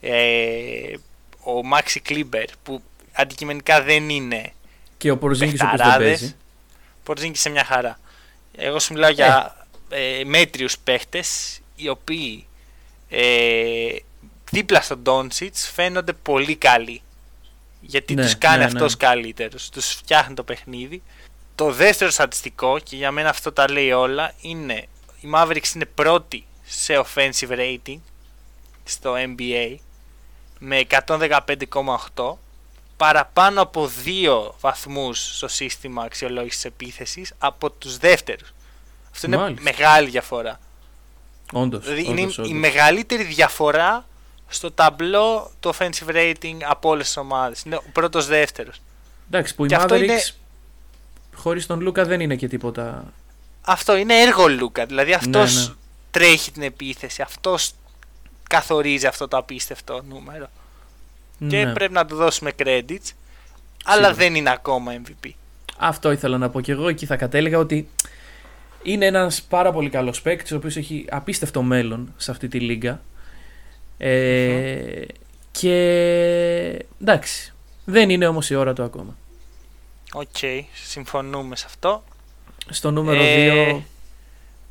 ε, ο Maxi Kleber που αντικειμενικά δεν είναι και ο Πορζίνκης όπως δεν παίζει. Πορζίνκης σε μια χαρά. Εγώ σου μιλάω για ε, ε μέτριους παίχτες οι οποίοι ε, δίπλα στον Ντόνσιτς φαίνονται πολύ καλοί. Γιατί ναι, τους κάνει ναι, αυτός ναι. καλύτερος, τους φτιάχνει το παιχνίδι. Το δεύτερο στατιστικό, και για μένα αυτό τα λέει όλα, είναι η Mavericks είναι πρώτη σε offensive rating στο NBA με 115,8 παραπάνω από δύο βαθμούς στο σύστημα αξιολόγησης επίθεσης από τους δεύτερους. Αυτό είναι μεγάλη διαφορά. Όντως, δηλαδή όντως, είναι η μεγαλύτερη διαφορά στο ταμπλό του offensive rating από όλες τις ομάδες. Είναι ο πρώτος δεύτερος. Εντάξει, που η Mavericks είναι... χωρίς τον Λούκα δεν είναι και τίποτα. Αυτό είναι έργο Λούκα. Δηλαδή ναι, αυτός ναι. τρέχει την επίθεση. Αυτός καθορίζει αυτό το απίστευτο νούμερο. Και ναι. πρέπει να του δώσουμε credits. Αλλά δεν είναι ακόμα MVP. Αυτό ήθελα να πω και εγώ. Εκεί θα κατέληγα ότι είναι ένας πάρα πολύ καλός παίκτης, ο οποίος έχει απίστευτο μέλλον σε αυτή τη λίγκα. Ε, Και εντάξει, δεν είναι όμως η ώρα του ακόμα. Οκ, συμφωνούμε σε αυτό. Στο νούμερο 2 ε,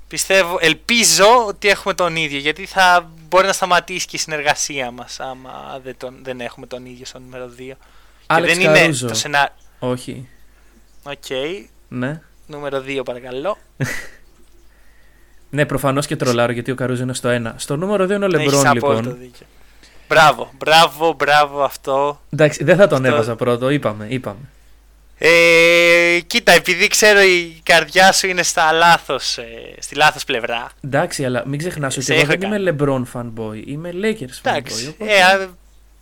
Πιστεύω, ελπίζω ότι έχουμε τον ίδιο γιατί θα μπορεί να σταματήσει και η συνεργασία μας άμα δεν, τον, δεν έχουμε τον ίδιο στο νούμερο 2. Άλεξ δεν είναι το σενάριο. Όχι. OK. Okay. Ναι. Νούμερο 2 παρακαλώ. ναι, προφανώς και τρολάρω γιατί ο Καρούζο είναι στο 1. Στο νούμερο 2 είναι ο Λεμπρόν λοιπόν. Δίκιο. Μπράβο, μπράβο, μπράβο αυτό. Εντάξει, δεν θα τον αυτό... έβαζα πρώτο, είπαμε. είπαμε. Ε, κοίτα, επειδή ξέρω η καρδιά σου είναι στα λάθος, ε, στη λάθος πλευρά. Εντάξει, αλλά μην ξεχνάς ότι εγώ δεν είμαι LeBron fanboy, είμαι Lakers fanboy. Οπότε... Ε,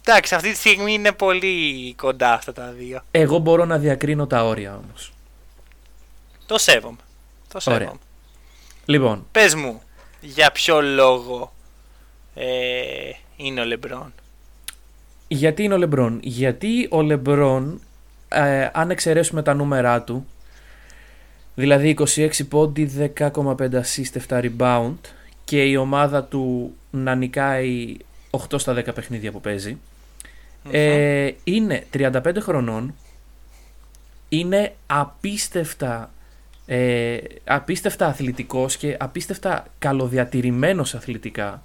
εντάξει, αυτή τη στιγμή είναι πολύ κοντά αυτά τα δύο. Εγώ μπορώ να διακρίνω τα όρια όμως. Το σέβομαι. Το σέβομαι. Ωραία. Λοιπόν. Πες μου, για ποιο λόγο ε, είναι ο LeBron. Γιατί είναι ο LeBron. Γιατί ο LeBron ε, αν εξαιρέσουμε τα νούμερά του, δηλαδή 26 πόντι, 10,5 assist, 7 rebound και η ομάδα του να νικάει 8 στα 10 παιχνίδια που παιζει ε, είναι 35 χρονών, είναι απίστευτα, ε, απίστευτα αθλητικός και απίστευτα καλοδιατηρημένος αθλητικά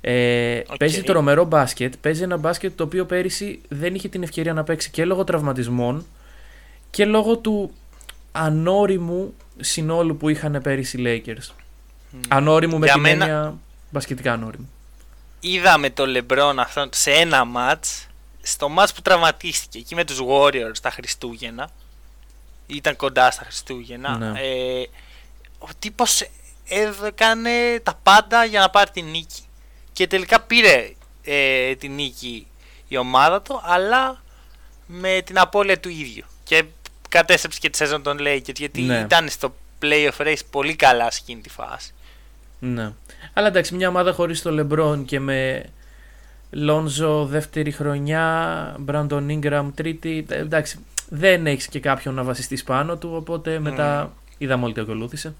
ε, okay. Παίζει τρομερό μπάσκετ. Παίζει ένα μπάσκετ το οποίο πέρυσι δεν είχε την ευκαιρία να παίξει και λόγω τραυματισμών και λόγω του ανώριμου συνόλου που είχαν πέρυσι οι Lakers. Mm. Ανώριμου με την μένα... έννοια μπασκετικά ανώριμου. Είδαμε το LeBron αυτό σε ένα μάτς στο μάτς που τραυματίστηκε εκεί με τους Warriors τα Χριστούγεννα ήταν κοντά στα Χριστούγεννα ναι. ε, ο τύπος έκανε τα πάντα για να πάρει την νίκη και τελικά πήρε ε, την νίκη η ομάδα του, αλλά με την απώλεια του ίδιου. Και κατέστρεψε και τη σεζόν των Lakers, γιατί ναι. ήταν στο playoff race πολύ καλά σε εκείνη τη φάση. Ναι. Αλλά εντάξει, μια ομάδα χωρίς το LeBron και με Λόνζο δεύτερη χρονιά, Μπραντον Ingram τρίτη, ε, εντάξει, δεν έχεις και κάποιον να βασιστείς πάνω του, οπότε μετά mm. είδαμε όλοι τι ακολούθησε.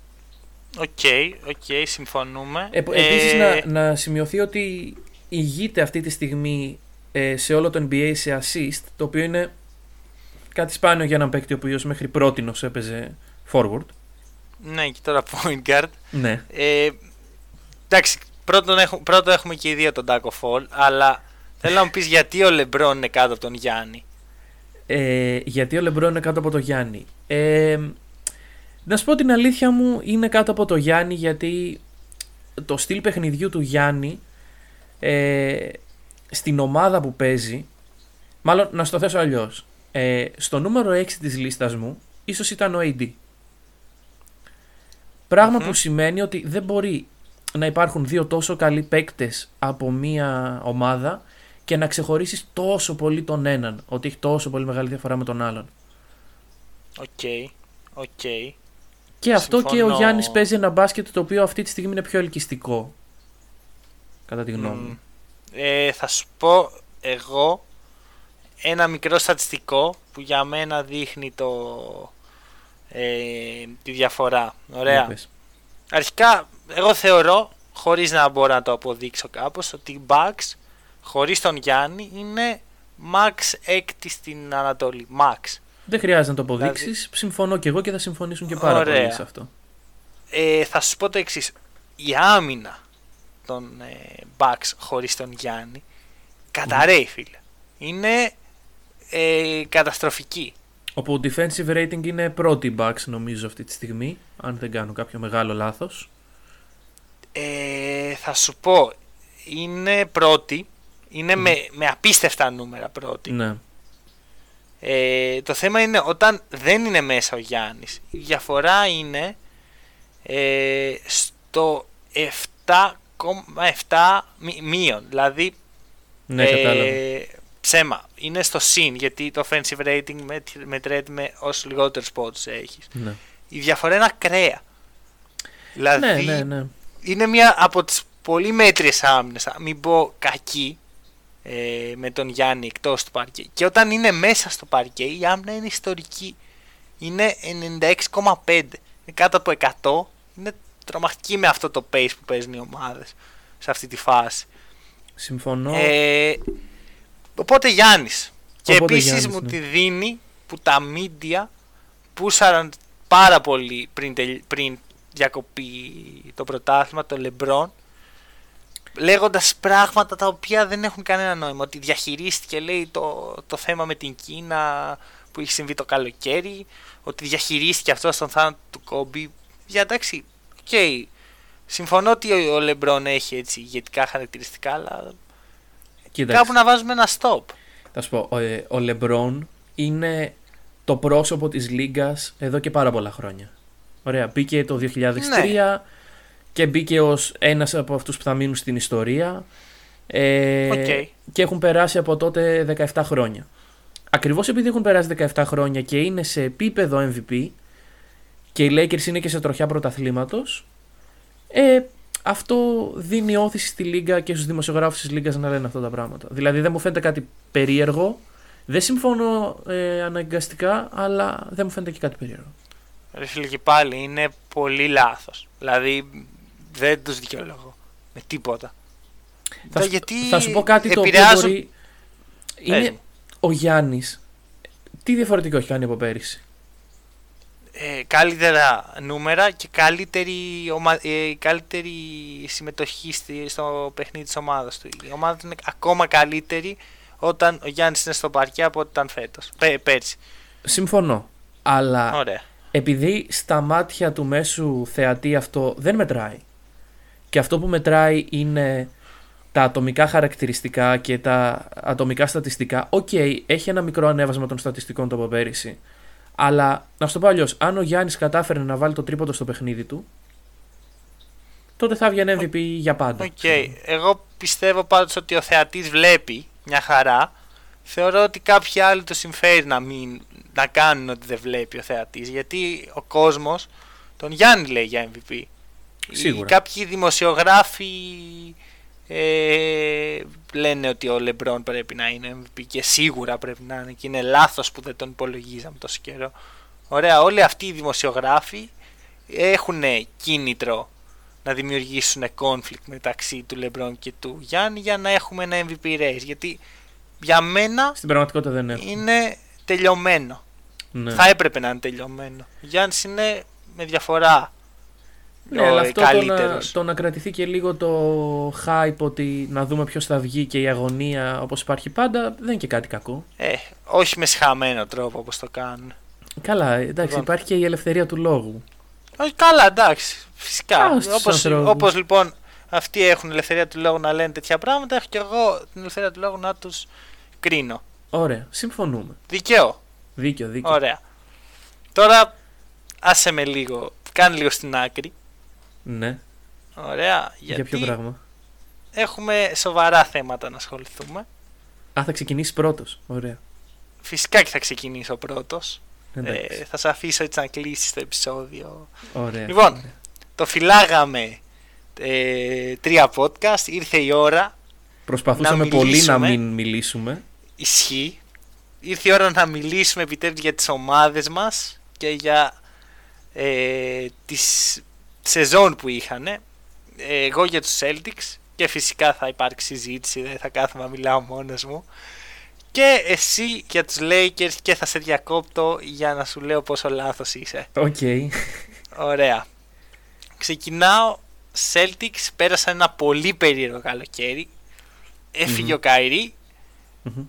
OK, okay, okay, συμφωνούμε. Ε, επίσης να, να σημειωθεί ότι ηγείται αυτή τη στιγμή ε, σε όλο το NBA σε assist, το οποίο είναι κάτι σπάνιο για έναν παίκτη ο οποίος μέχρι πρώτη έπαιζε forward. Ναι, και τώρα point guard. Ναι. Ε, εντάξει, πρώτον έχουμε, πρώτο έχουμε και οι δύο τον Taco Fall, αλλά θέλω να μου πεις γιατί ο LeBron είναι κάτω από τον Γιάννη. Ε, γιατί ο LeBron είναι κάτω από τον Γιάννη. Ε, να σου πω την αλήθεια μου είναι κάτω από το Γιάννη γιατί το στυλ παιχνιδιού του Γιάννη ε, στην ομάδα που παίζει μάλλον να σου το θέσω αλλιώς. Ε, στο νούμερο 6 της λίστας μου ίσως ήταν ο AD πραγμα που σημαίνει ότι δεν μπορεί να υπάρχουν δύο τόσο καλοί παίκτες από μία ομάδα και να ξεχωρίσεις τόσο πολύ τον έναν ότι έχει τόσο πολύ μεγάλη διαφορά με τον άλλον OK, okay, OK okay. Και αυτό και ο Γιάννης παίζει ένα μπάσκετ το οποίο αυτή τη στιγμή είναι πιο ελκυστικό. κατά τη γνώμη μου. Ε, θα σου πω εγώ ένα μικρό στατιστικό που για μένα δείχνει το, ε, τη διαφορά. Ωραία. πες. Αρχικά, εγώ θεωρώ, χωρίς να μπορώ να το αποδείξω κάπως, ότι οι Bucks χωρίς τον Γιάννη είναι max έκτη στην Ανατολή. Max. Δεν χρειάζεται να το αποδείξεις. Δηλαδή- Συμφωνώ και εγώ και θα συμφωνήσουν και πάρα Ωραία. πολύ σε αυτό. Ε, θα σου πω το εξής. Η άμυνα των ε, Bucks χωρίς τον Γιάννη καταραίει φίλε. Είναι ε, καταστροφική. Όπου defensive rating είναι πρώτη Bucks νομίζω αυτή τη στιγμή. Αν δεν κάνω κάποιο μεγάλο λάθος. Ε, θα σου πω, είναι πρώτη. Είναι με, με απίστευτα νούμερα πρώτη. Ναι. Ε, το θέμα είναι όταν δεν είναι μέσα ο Γιάννης. Η διαφορά είναι ε, στο 7,7 μη- μείον. Δηλαδή Ναι, κατάλαβα. ε, ψέμα. Είναι στο συν γιατί το offensive rating μετ- μετρέται με όσο λιγότερους πόντους έχεις. Ναι. Η διαφορά είναι ακραία. Δηλαδή ναι, ναι, ναι. είναι μια από τις πολύ μέτριες άμυνες, θα μην πω κακή, ε, με τον Γιάννη εκτός του παρκέ. Και όταν είναι μέσα στο παρκέ η άμυνα είναι ιστορική. Είναι 96,5. Είναι κάτω από 100. Είναι τρομακτική με αυτό το pace που παίζουν οι ομάδες σε αυτή τη φάση. Συμφωνώ. Ε, οπότε Γιάννης. Και Οπότε επίσης Γιάννης, μου ναι. τη δίνει που τα media πούσαραν πάρα πολύ πριν, τελ- πριν διακοπεί το πρωτάθλημα, το LeBron λέγοντας πράγματα τα οποία δεν έχουν κανένα νόημα. Ότι διαχειρίστηκε λέει το, το θέμα με την Κίνα που έχει συμβεί το καλοκαίρι, ότι διαχειρίστηκε αυτό στον θάνατο του Κόμπι. Για εντάξει, οκ. Συμφωνώ ότι ο, ο LeBron έχει έτσι ηγετικά χαρακτηριστικά, αλλά Κοίταξε. κάπου να βάζουμε ένα stop. Θα σου πω, ο, ε, ο LeBron είναι το πρόσωπο της λίγκας εδώ και πάρα πολλά χρόνια. Ωραία, μπήκε το 2003 και μπήκε ως ένας από αυτούς που θα μείνουν στην ιστορία ε, Οκ. και έχουν περάσει από τότε 17 χρόνια. Ακριβώς επειδή έχουν περάσει 17 χρόνια και είναι σε επίπεδο MVP και οι Lakers είναι και σε τροχιά πρωταθλήματος ε, αυτό δίνει όθηση στη Λίγκα και στους δημοσιογράφους της Λίγκας να λένε αυτά τα πράγματα. Δηλαδή δεν μου φαίνεται κάτι περίεργο. Δεν συμφωνώ ε, αναγκαστικά, αλλά δεν μου φαίνεται και κάτι περίεργο. Ρε φίλε και πάλι είναι πολύ λάθος. Δηλαδή δεν τους δικαιολογώ με τίποτα. Θα, Τα σου- γιατί θα σου πω κάτι το οποίο επηρεάζουν- μπορεί... Πες Είναι μου. ο Γιάννης. Τι διαφορετικό έχει κάνει από πέρυσι; Ε, καλύτερα νούμερα και καλύτερη, ομα... ε, καλύτερη συμμετοχή στη- στο παιχνίδι της ομάδας του. Η ομάδα του είναι ακόμα καλύτερη όταν ο Γιάννης είναι στο παρκέ από ό,τι ήταν φέτος. Πέ, πέρσι. Συμφωνώ. Αλλά Ωραία. επειδή στα μάτια του μέσου θεατή αυτό δεν μετράει και αυτό που μετράει είναι τα ατομικά χαρακτηριστικά και τα ατομικά στατιστικά. Οκ, έχει ένα μικρό ανέβασμα των στατιστικών το από πέρυσι. Αλλά να σου το πω αλλιώς, αν ο Γιάννης κατάφερε να βάλει το τρίποντο στο παιχνίδι του, τότε θα βγαίνει MVP για πάντα. Οκ. Εγώ πιστεύω πάντως ότι ο θεατής βλέπει μια χαρά. Θεωρώ ότι κάποιοι άλλοι το συμφέρει να, μην, να κάνουν ότι δεν βλέπει ο θεατής. Γιατί ο κόσμος τον Γιάννη λέει για MVP. Σίγουρα. Οι, κάποιοι δημοσιογράφοι ε, λένε ότι ο Λεμπρόν πρέπει να είναι MVP και σίγουρα πρέπει να είναι και είναι λάθος που δεν τον υπολογίζαμε τόσο καιρό. Ωραία, όλοι αυτοί οι δημοσιογράφοι έχουν κίνητρο να δημιουργήσουν conflict μεταξύ του Λεμπρόν και του Γιάννη για να έχουμε ένα MVP race. Γιατί για μένα Στην πραγματικότητα δεν έχω. είναι τελειωμένο. Ναι. Θα έπρεπε να είναι τελειωμένο. Ο Γιάννης είναι με διαφορά Ναι, ο αλλά αυτό το να, καλύτερος. το να κρατηθεί και λίγο το hype ότι να δούμε ποιος θα βγει και η αγωνία όπως υπάρχει πάντα δεν είναι και κάτι κακό. Ε, όχι με συχαμένο τρόπο όπως το κάνουν. Καλά, εντάξει, Λοιπόν. υπάρχει και η ελευθερία του λόγου. Όχι καλά, εντάξει. Φυσικά. Α, στους Όπως, ανθρώπους. όπως λοιπόν αυτοί έχουν ελευθερία του λόγου να λένε τέτοια πράγματα, έχω και εγώ την ελευθερία του λόγου να τους κρίνω. Ωραία, συμφωνούμε. Δικαίω. Δίκιο, δίκιο. Ωραία. Τώρα άσε με λίγο, κάνε λίγο στην άκρη. Ναι, Ωραία. για Γιατί ποιο πράγμα; έχουμε σοβαρά θέματα να ασχοληθούμε. Α, θα ξεκινήσεις πρώτος. Ωραία. Φυσικά και θα ξεκινήσω πρώτος. Εντάξει. Ε, θα σε αφήσω έτσι να κλείσεις το επεισόδιο. Ωραία. Λοιπόν, ωραία. το φυλάγαμε ε, τρία podcast. Ήρθε η ώρα. Προσπαθούσαμε να πολύ να μην μιλήσουμε. Ισχύει. Ήρθε η ώρα να μιλήσουμε επιτέλους για τις ομάδες μας και για ε, τις σεζόν που είχαν. Ε, εγώ για τους Celtics και φυσικά θα υπάρξει συζήτηση, δεν θα κάθομαι να μιλάω μόνος μου. Και εσύ για τους Lakers και θα σε διακόπτω για να σου λέω πόσο λάθος είσαι. Οκ. Ωραία. Ξεκινάω. Celtics πέρασαν ένα πολύ περίεργο καλοκαίρι. ο Καϊρή.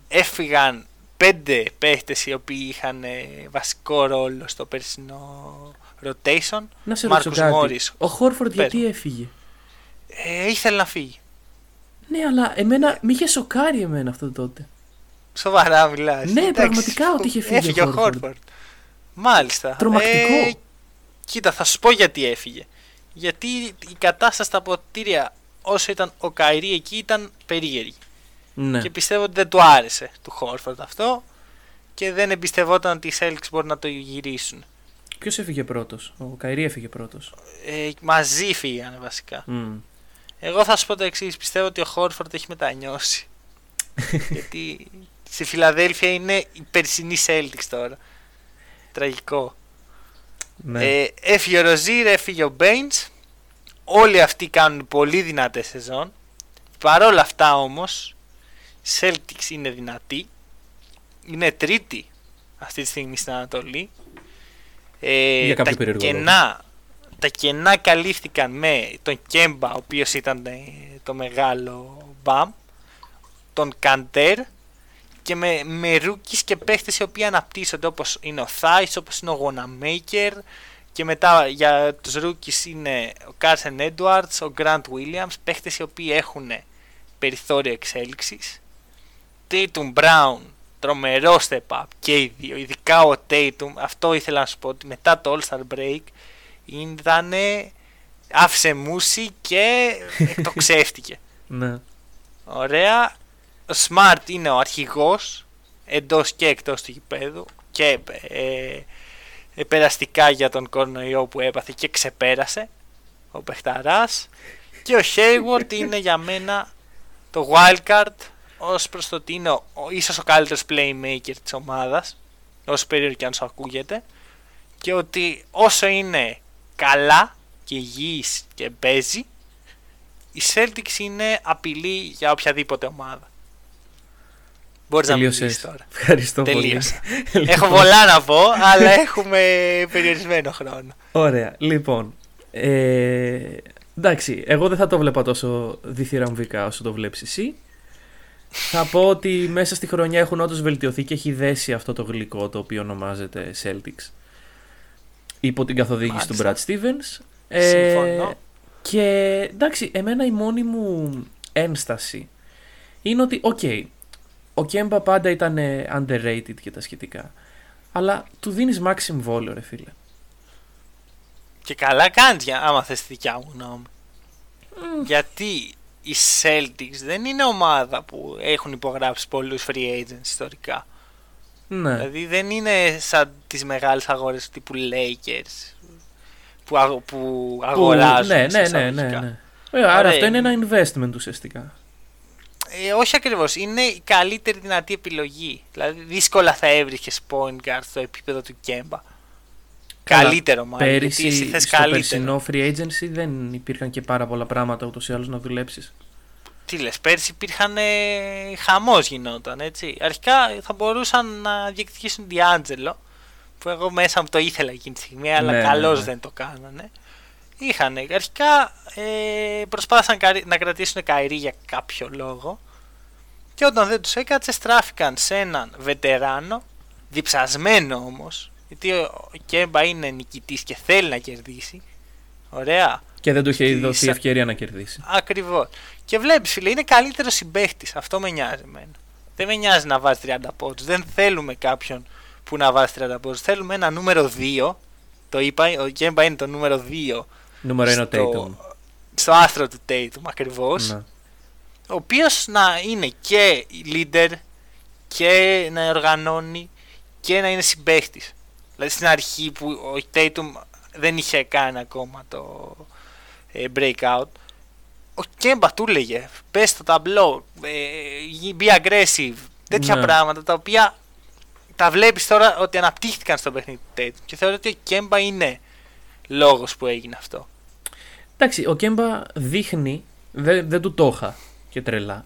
Έφυγαν πέντε παίχτες οι οποίοι είχαν ε, βασικό ρόλο στο περσινό rotation. Να σε ρωτήσω κάτι. Ο Χόρφορντ γιατί έφυγε; Ε, ήθελε να φύγει. Ναι, αλλά εμένα με είχε σοκάρει εμένα αυτό τότε. Σοβαρά μιλάς. Ναι, Εντάξει, πραγματικά ότι είχε φύγει έφυγε ο Χόρφορντ. Μάλιστα. Τρομακτικό. Ε, κοίτα, θα σου πω γιατί έφυγε. Γιατί η κατάσταση στα ποτήρια όσο ήταν ο Καϊρή εκεί ήταν περίεργη. Ναι. Και πιστεύω ότι δεν του άρεσε του Χόρφορντ αυτό και δεν εμπιστευόταν ότι οι Celtics μπορούν να το γυρίσουν. Ποιος έφυγε πρώτος, Ο Καϊρή έφυγε πρώτος. Ε, μαζί φύγανε βασικά. Εγώ θα σου πω το εξής. Πιστεύω ότι ο Χόρφορντ έχει μετανιώσει. Γιατί στη Φιλαδέλφια είναι η περσινή Celtics τώρα. Τραγικό. Ναι. Ε, έφυγε ο Ροζίρ, έφυγε ο Μπέιντς. Όλοι αυτοί κάνουν πολύ δυνατές σεζόν. Παρ' όλα αυτά όμως, η Celtics είναι δυνατή. Είναι τρίτη αυτή τη στιγμή στην Ανατολή. Ε, Για κάποιο τα κενά, τα κενά καλύφθηκαν με τον Κέμπα, ο οποίος ήταν ε, το μεγάλο μπαμ, τον Καντέρ και με, με rookies και παίχτες οι οποίοι αναπτύσσονται όπως είναι ο Theis, όπως είναι ο Wanamaker και μετά για τους rookies είναι ο Carsen Edwards, ο Grant Williams, παίχτες οι οποίοι έχουν περιθώριο εξέλιξης. Tatum Brown, τρομερό step up και οι δύο, ειδικά ο Tatum, αυτό ήθελα να σου πω ότι μετά το All Star Break ήταν άφησε μούσι και εκτοξεύτηκε. ναι. Ωραία. Ο Smart είναι ο αρχηγός εντός και εκτός του γηπέδου και ε, ε, περαστικά για τον κορονοϊό που έπαθε και ξεπέρασε ο Πεχταράς και ο Hayward είναι για μένα το wildcard ως προς το ότι είναι ο, ίσως ο καλύτερος playmaker της ομάδας όσο περίεργο και αν σου ακούγεται και ότι όσο είναι καλά και υγιής και παίζει η Celtics είναι απειλή για οποιαδήποτε ομάδα. Μπορείς να μιλήσεις τώρα. Ευχαριστώ πολύ. Έχω πολλά να πω, αλλά έχουμε περιορισμένο χρόνο. Ωραία. Λοιπόν, ε, εντάξει, εγώ δεν θα το βλέπα τόσο διθυραμβικά όσο το βλέπεις εσύ. Θα πω ότι μέσα στη χρονιά έχουν όντως βελτιωθεί και έχει δέσει αυτό το γλυκό το οποίο ονομάζεται Celtics. Υπό την καθοδήγηση του Brad Stevens. Ε, και εντάξει, εμένα η μόνη μου ένσταση είναι ότι, OK, okay, ο Kemba πάντα ήταν underrated και τα σχετικά. Αλλά του δίνεις max συμβόλαιο, ρε φίλε. Και καλά κάνεις, άμα θες τη δικιά μου γνώμη. Γιατί οι Celtics δεν είναι ομάδα που έχουν υπογράψει πολλούς free agents ιστορικά. Ναι. Δηλαδή δεν είναι σαν τις μεγάλες αγορές τύπου Lakers που, που αγοράζουν. ναι, ναι, ναι, ναι, ναι. Ε, άρα αυτό είναι ένα investment ουσιαστικά. Ε, όχι ακριβώς. Είναι η καλύτερη δυνατή επιλογή. Δηλαδή, δύσκολα θα έβρισκες point guard στο επίπεδο του Κέμπα. Καλύτερο μάλλον. Πέρυσι γιατί θες στο περσινό free agency δεν υπήρχαν και πάρα πολλά πράγματα ούτως ή άλλως να δουλέψεις. Τι λες, πέρσι υπήρχαν ε, χαμός γινόταν έτσι. Αρχικά θα μπορούσαν να διεκδικήσουν Διάντζελο που εγώ μέσα μου το ήθελα εκείνη τη στιγμή, αλλά ναι, καλώς ναι, ναι. δεν το κάνανε. Είχαν αρχικά ε, προσπάθησαν να κρατήσουν Καϊρή για κάποιο λόγο και όταν δεν τους έκατσε στράφηκαν σε έναν βετεράνο, διψασμένο όμως, γιατί ο Κέμπα είναι νικητής και θέλει να κερδίσει. Ωραία. Και δεν του είχε δοθεί ευκαιρία να κερδίσει. Ακριβώς. Και βλέπεις, φίλε, είναι καλύτερος συμπαίχτης. Αυτό με νοιάζει εμένα. Δεν με νοιάζει να βάζεις 30 πόντους. Δεν θέλουμε κάποιον που να βάζει 30 πόντους. Θέλουμε ένα νούμερο 2. Το είπα, ο Κέμπα είναι το νούμερο 2 Νούμερο είναι ο Tatum. Στο άστρο του Tatum ακριβώς. Ναι. Ο οποίος να είναι και leader και να οργανώνει και να είναι συμπαίχτης. Δηλαδή στην αρχή που ο Tatum δεν είχε κάνει ακόμα το ε, breakout ο Κέμπα του έλεγε πες στο ταμπλό, ε, be aggressive, τέτοια ναι. πράγματα τα οποία τα βλέπεις τώρα ότι αναπτύχθηκαν στο παιχνίδι του και θεωρώ ότι ο Κέμπα είναι λόγος που έγινε αυτό. Εντάξει, ο Κέμπα δείχνει, δεν, δεν του το είχα και τρελά,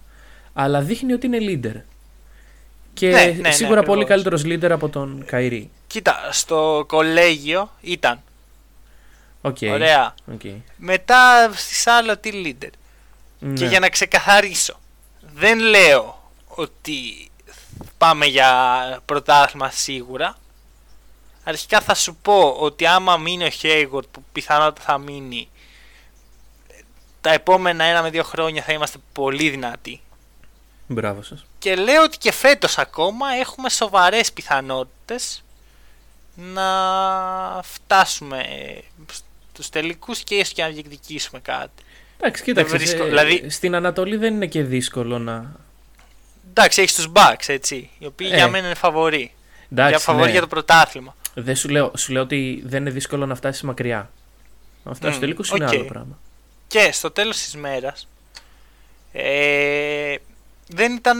αλλά δείχνει ότι είναι leader. Και ναι, ναι, ναι σίγουρα πολύ καλύτερος leader από τον Καϊρή. Κοίτα, στο κολέγιο ήταν. Okay. Ωραία. Okay. Μετά στη άλλο τι leader. Ναι. Και για να ξεκαθαρίσω, δεν λέω ότι πάμε για πρωτάθλημα σίγουρα. Αρχικά θα σου πω ότι άμα μείνει ο Hayward που πιθανότατα θα μείνει τα επόμενα ένα με δύο χρόνια θα είμαστε πολύ δυνατοί. Μπράβο σας. Και λέω ότι και φέτος ακόμα έχουμε σοβαρές πιθανότητες να φτάσουμε στους τελικούς και έστω και να διεκδικήσουμε κάτι. Εντάξει, κοίταξε. Βρίσκω, ε, δηλαδή... Στην Ανατολή δεν είναι και δύσκολο να. Εντάξει, έχεις τους Bucks έτσι. Οι οποίοι ε. για μένα είναι φαβοροί. Εντάξει, για φαβοροί ναι. για το πρωτάθλημα. Δεν σου λέω, σου λέω ότι δεν είναι δύσκολο να φτάσεις μακριά. Να φτάσεις mm, τελικούς okay. είναι άλλο πράγμα. Και στο τέλος της μέρας ε, δεν ήταν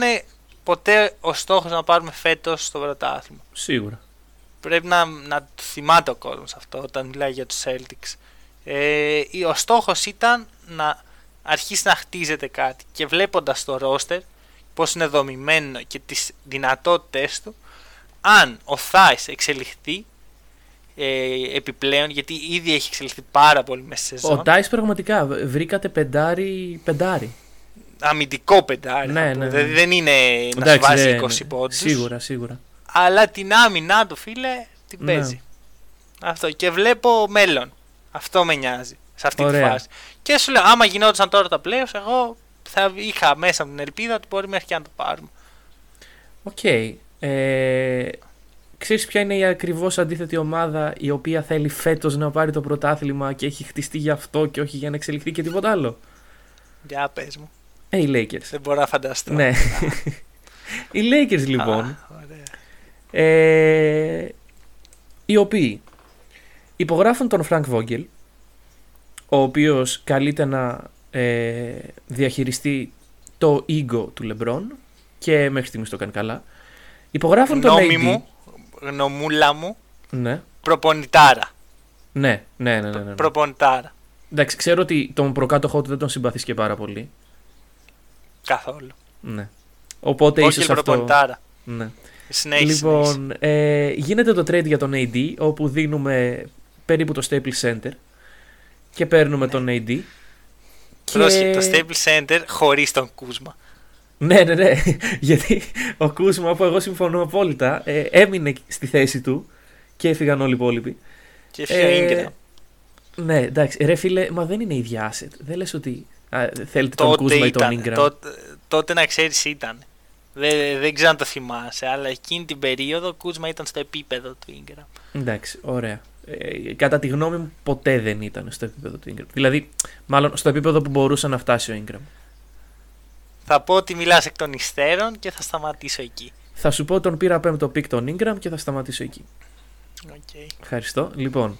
ποτέ ο στόχος να πάρουμε φέτος το πρωτάθλημα. Σίγουρα. Πρέπει να, να το θυμάται ο κόσμος αυτό όταν μιλάει για τους Celtics. Ε, ο στόχος ήταν να αρχίσει να χτίζεται κάτι και βλέποντας το ρόστερ πώς είναι δομημένο και τις δυνατότητες του αν ο Θάις εξελιχθεί ε, επιπλέον γιατί ήδη έχει εξελιχθεί πάρα πολύ μέσα σε σεζόν. Ο Τάις πραγματικά βρήκατε πεντάρι, πεντάρι. Αμυντικό πεντάρι. Ναι, ναι, Δηλαδή δεν είναι να σου βάζει 20 πόντους. Σίγουρα, σίγουρα. Αλλά την άμυνά του φίλε την ναι. παίζει. Αυτό και βλέπω μέλλον. Αυτό με νοιάζει σε αυτή Ωραία. τη φάση. Και σου λέω, άμα γινόντουσαν τώρα τα playoffs, εγώ θα είχα μέσα μου την ελπίδα ότι μπορεί μέχρι και να το πάρουμε. OK. Okay. Ε, ξέρεις ποια είναι η ακριβώς αντίθετη ομάδα η οποία θέλει φέτος να πάρει το πρωτάθλημα και έχει χτιστεί γι' αυτό και όχι για να εξελιχθεί και τίποτα άλλο; Για πες μου. Ε, οι Lakers. Δεν μπορώ να φανταστώ. Ναι. οι Lakers λοιπόν. Ε, οι οποίοι υπογράφουν τον Frank Vogel ο οποίος καλείται να ε, διαχειριστεί το ego του Λεμπρόν και μέχρι στιγμής το κάνει καλά. Υπογράφουν τον AD. μου, γνωμούλα μου, ναι. προπονητάρα. Ναι, ναι, ναι. ναι, ναι. Προπονητάρα. Εντάξει, ξέρω ότι τον προκάτοχό του δεν τον συμπαθείς και πάρα πολύ. Καθόλου. Ναι. Οπότε Όχι ίσως προπονητάρα. Ναι. Συνέχισε, λοιπόν, ε, γίνεται το trade για τον AD, όπου δίνουμε περίπου το Staples Center και παίρνουμε ναι. τον AD. Και... το Staples Center χωρίς τον Κούσμα. Ναι, ναι, ναι. Γιατί ο Κούσμα, που εγώ συμφωνώ απόλυτα, ε, έμεινε στη θέση του και έφυγαν όλοι οι υπόλοιποι. Και έφυγε ε, Ναι, εντάξει. Ρε φίλε, μα δεν είναι ίδια asset. Δεν λες ότι α, θέλετε τον Κούσμα ή τον Ingram. Τότε, τότε να ξέρεις ήταν. Δεν, δεν ξέρω αν το θυμάσαι, αλλά εκείνη την περίοδο ο Κούσμα ήταν στο επίπεδο του Ingram. Εντάξει, ωραία. Ε, κατά τη γνώμη μου ποτέ δεν ήταν στο επίπεδο του Ingram. Δηλαδή, μάλλον στο επίπεδο που μπορούσε να φτάσει ο Ingram. Θα πω ότι μιλάς εκ των υστέρων και θα σταματήσω εκεί. Θα σου πω ότι τον πήρα πέμπτο pick τον Ingram και θα σταματήσω εκεί. Okay. Ευχαριστώ. Λοιπόν,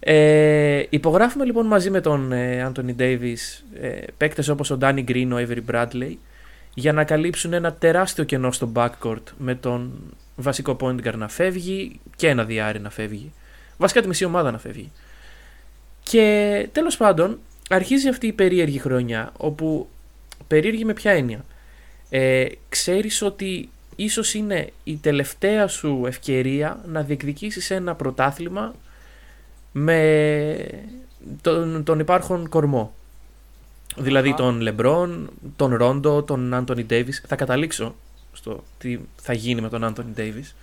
ε, υπογράφουμε λοιπόν μαζί με τον ε, Anthony Davis ε, παίκτες όπως ο Danny Green, ο Avery Bradley για να καλύψουν ένα τεράστιο κενό στο backcourt με τον βασικό point guard να φεύγει και ένα διάρρη να φεύγει. Βασικά τη μισή ομάδα να φεύγει. Και τέλος πάντων αρχίζει αυτή η περίεργη χρονιά όπου περίεργη με ποια έννοια; Ε, ξέρεις ότι ίσως είναι η τελευταία σου ευκαιρία να διεκδικήσεις ένα πρωτάθλημα με τον, τον υπάρχον κορμό. Δηλαδή τον Λεμπρόν, τον Ρόντο, τον Άντωνι Ντέιβις. Θα καταλήξω στο τι θα γίνει με τον Άντωνι Ντέιβις.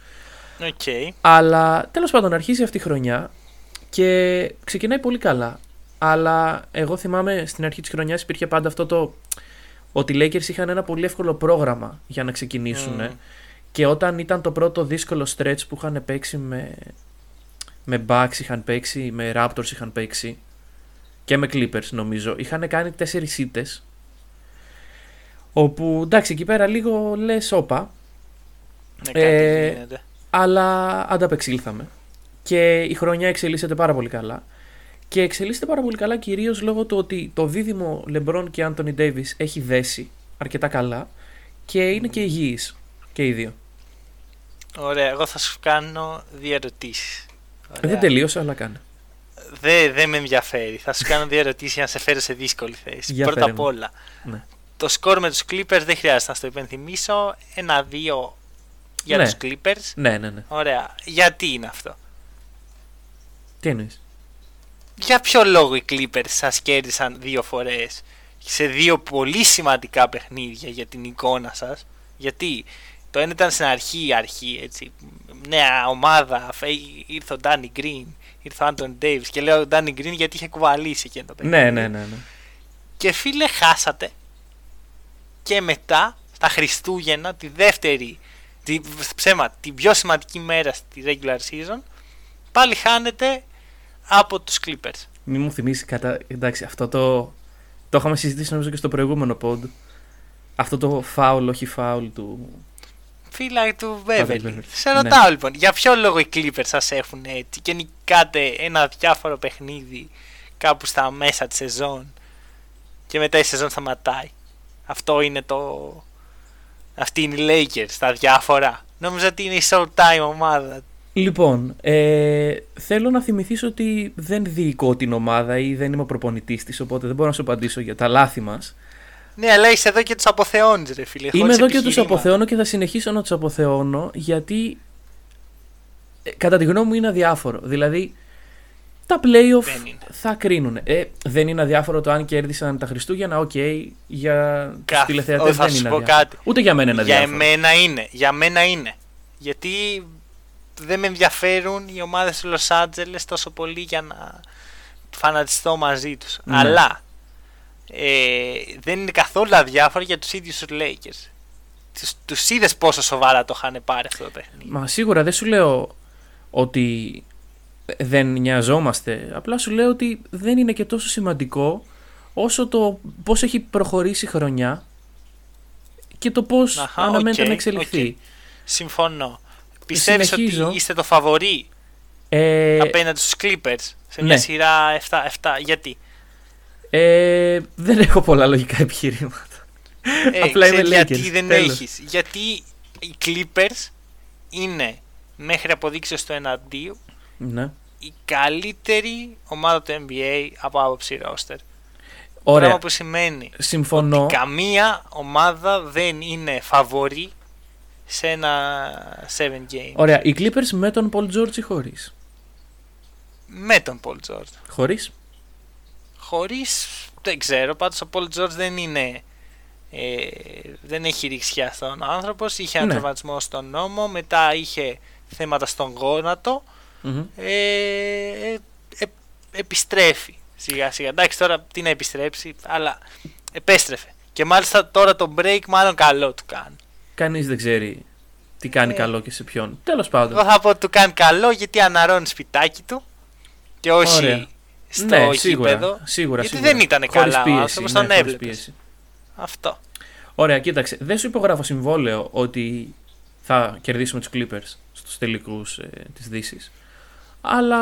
Okay. Αλλά τέλος πάντων αρχίζει αυτή η χρονιά και ξεκινάει πολύ καλά. Αλλά εγώ θυμάμαι στην αρχή της χρονιάς υπήρχε πάντα αυτό το ότι οι Lakers είχαν ένα πολύ εύκολο πρόγραμμα για να ξεκινήσουν. Mm. Και όταν ήταν το πρώτο δύσκολο stretch που είχαν παίξει με, με Bucks είχαν παίξει, με Raptors είχαν παίξει και με Clippers νομίζω, είχαν κάνει τέσσερις ήττες όπου εντάξει εκεί πέρα λίγο λες όπα ναι, ε, αλλά ανταπεξήλθαμε. Και η χρονιά εξελίσσεται πάρα πολύ καλά. Και εξελίσσεται πάρα πολύ καλά κυρίως λόγω του ότι το δίδυμο LeBron και Anthony Davis έχει δέσει αρκετά καλά και είναι και υγιείς και οι δύο. Ωραία, εγώ θα σου κάνω δύο ερωτήσεις. Δεν τελείωσα, αλλά κάνω. Δεν δε με ενδιαφέρει. Θα σου κάνω δύο ερωτήσεις για να σε φέρω σε δύσκολη θέση. Για Πρώτα φέρε απ' μου. όλα, Ναι. το σκορ με τους Clippers δεν χρειάζεται να στο υπενθυμίσω. Ένα-δύο για Ναι. τους Clippers. Ναι, ναι, ναι. Ωραία. Γιατί είναι αυτό; Τι εννοείς; Για ποιο λόγο οι Clippers σας κέρδισαν δύο φορές σε δύο πολύ σημαντικά παιχνίδια για την εικόνα σας; Γιατί το ένα ήταν στην αρχή, αρχή, έτσι, νέα ομάδα, φε- ήρθε ο Danny Green, ήρθε ο Anthony Davis και λέω Danny Green γιατί είχε κουβαλήσει και το παιχνίδι. Ναι, ναι, ναι. ναι. Και φίλε χάσατε και μετά στα Χριστούγεννα τη δεύτερη, τη, ψέμα, την πιο σημαντική μέρα στη regular season πάλι χάνετε από τους Clippers. Μην μου θυμίσει κατά. Εντάξει, αυτό το. Το είχαμε συζητήσει νομίζω και στο προηγούμενο pod. Αυτό το φάουλ, όχι φάουλ του. Φίλα του Beverly. Beverly. Σε ρωτάω λοιπόν, για ποιο λόγο οι Clippers σας έχουν έτσι και νικάτε ένα διάφορο παιχνίδι κάπου στα μέσα της σεζόν και μετά η σεζόν σταματάει. Αυτό είναι το... Αυτή είναι οι Lakers, τα διάφορα. Νόμιζα ότι είναι η showtime ομάδα. Λοιπόν, ε, θέλω να θυμηθείς ότι δεν διοικώ την ομάδα ή δεν είμαι ο προπονητής της, οπότε δεν μπορώ να σου απαντήσω για τα λάθη μας. Ναι, αλλά είσαι εδώ και τους αποθεώνεις ρε φίλε. Είμαι χωρίς εδώ και τους επιχειρήματα. αποθεώνω και θα συνεχίσω να τους αποθεώνω γιατί ε, κατά τη γνώμη μου είναι αδιάφορο. Δηλαδή τα playoff Δεν είναι. θα κρίνουν. Ε, δεν είναι αδιάφορο το αν κέρδισαν τα Χριστούγεννα, οκ, για τους Καθ- τηλεθεατές Ω, θα δεν σου είναι πω αδιάφορο. κάτι. Ούτε για μένα είναι Για αδιάφορο. εμένα είναι. Για μένα είναι. Γιατί δεν με ενδιαφέρουν οι ομάδες του Los Angeles τόσο πολύ για να φανατιστώ μαζί τους. Ναι. Αλλά ε, δεν είναι καθόλου αδιάφορο για τους ίδιους τους Lakers. Τους, τους είδες πόσο σοβαρά το είχαν πάρει αυτό το παιχνίδι. Μα σίγουρα δεν σου λέω ότι δεν νοιαζόμαστε. Απλά σου λέω ότι δεν είναι και τόσο σημαντικό όσο το πώς έχει προχωρήσει η χρονιά και το πώς Αχα, αναμένεται οκ, να εξελιχθεί. οκ. Συμφωνώ. Πιστεύεις Συνεχίζω. ότι είστε το φαβορί Ε, απέναντι στους Clippers σε μια ναι. σειρά 7-7. Γιατί; Ε, δεν έχω πολλά λογικά επιχειρήματα. Ε, Απλά είμαι ξέρεις γιατί Lakers, δεν τέλος. έχεις. Γιατί οι Clippers είναι μέχρι αποδείξεις το εναντίου ναι. η καλύτερη ομάδα του NBA από άποψη roster. Ωραία. Πράγμα που σημαίνει Συμφωνώ. ότι καμία ομάδα δεν είναι φαβορή σε ένα 7 game. Ωραία. Οι Clippers με τον Paul George ή χωρίς; Με τον Paul George. Χωρίς. Χωρίς, δεν ξέρω, πάντως ο Paul George δεν είναι... Ε, δεν έχει ρίξει στον άνθρωπος. Είχε έναν Ναι. τραυματισμό στον νόμο, μετά είχε θέματα στον γόνατο. Μμμ. Ε, ε, ε, επιστρέφει σιγά σιγά. Εντάξει, τώρα τι να επιστρέψει, αλλά επέστρεφε. Και μάλιστα τώρα το break μάλλον καλό του κάνει. Κανείς δεν ξέρει τι κάνει Ε. καλό και σε ποιον. Τέλος πάντων. Εγώ θα πω ότι του κάνει καλό γιατί αναρώνει σπιτάκι του και όχι Ωραία. Στο ναι, σίγουρα. γήπεδο. σίγουρα γιατί σίγουρα. δεν ήταν Χωρίς καλά ο πίεση, άνθρωπος, ναι, τον χωρίς έβλεπες. πίεση. Αυτό. Ωραία, κοίταξε. Δεν σου υπογράφω συμβόλαιο ότι θα κερδίσουμε τους Clippers στους τελικούς ε, της Δύσης. Αλλά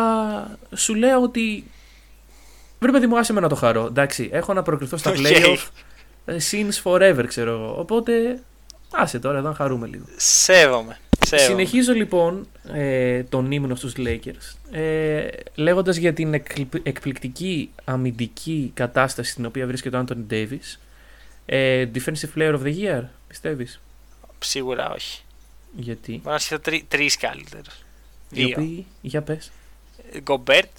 σου λέω ότι... Βρε παιδί μου, άσε με να το χαρώ. Εντάξει, έχω να προκριθώ στα OK. playoff ε, since forever, ξέρω εγώ. Οπότε, άσε τώρα εδώ να χαρούμε λίγο. Σέβομαι. Σέβομαι. Συνεχίζω λοιπόν ε, τον ύμνο στους Lakers ε, λέγοντας για την εκπλη- εκπληκτική αμυντική κατάσταση στην οποία βρίσκεται ο Anthony Davis ε, Defensive Player of the Year πιστεύεις; Σίγουρα όχι. γιατί; Μπορεί να είσαι τρει τρεις καλύτερους. οι Δύο. οποίοι για πες Γκομπέρτ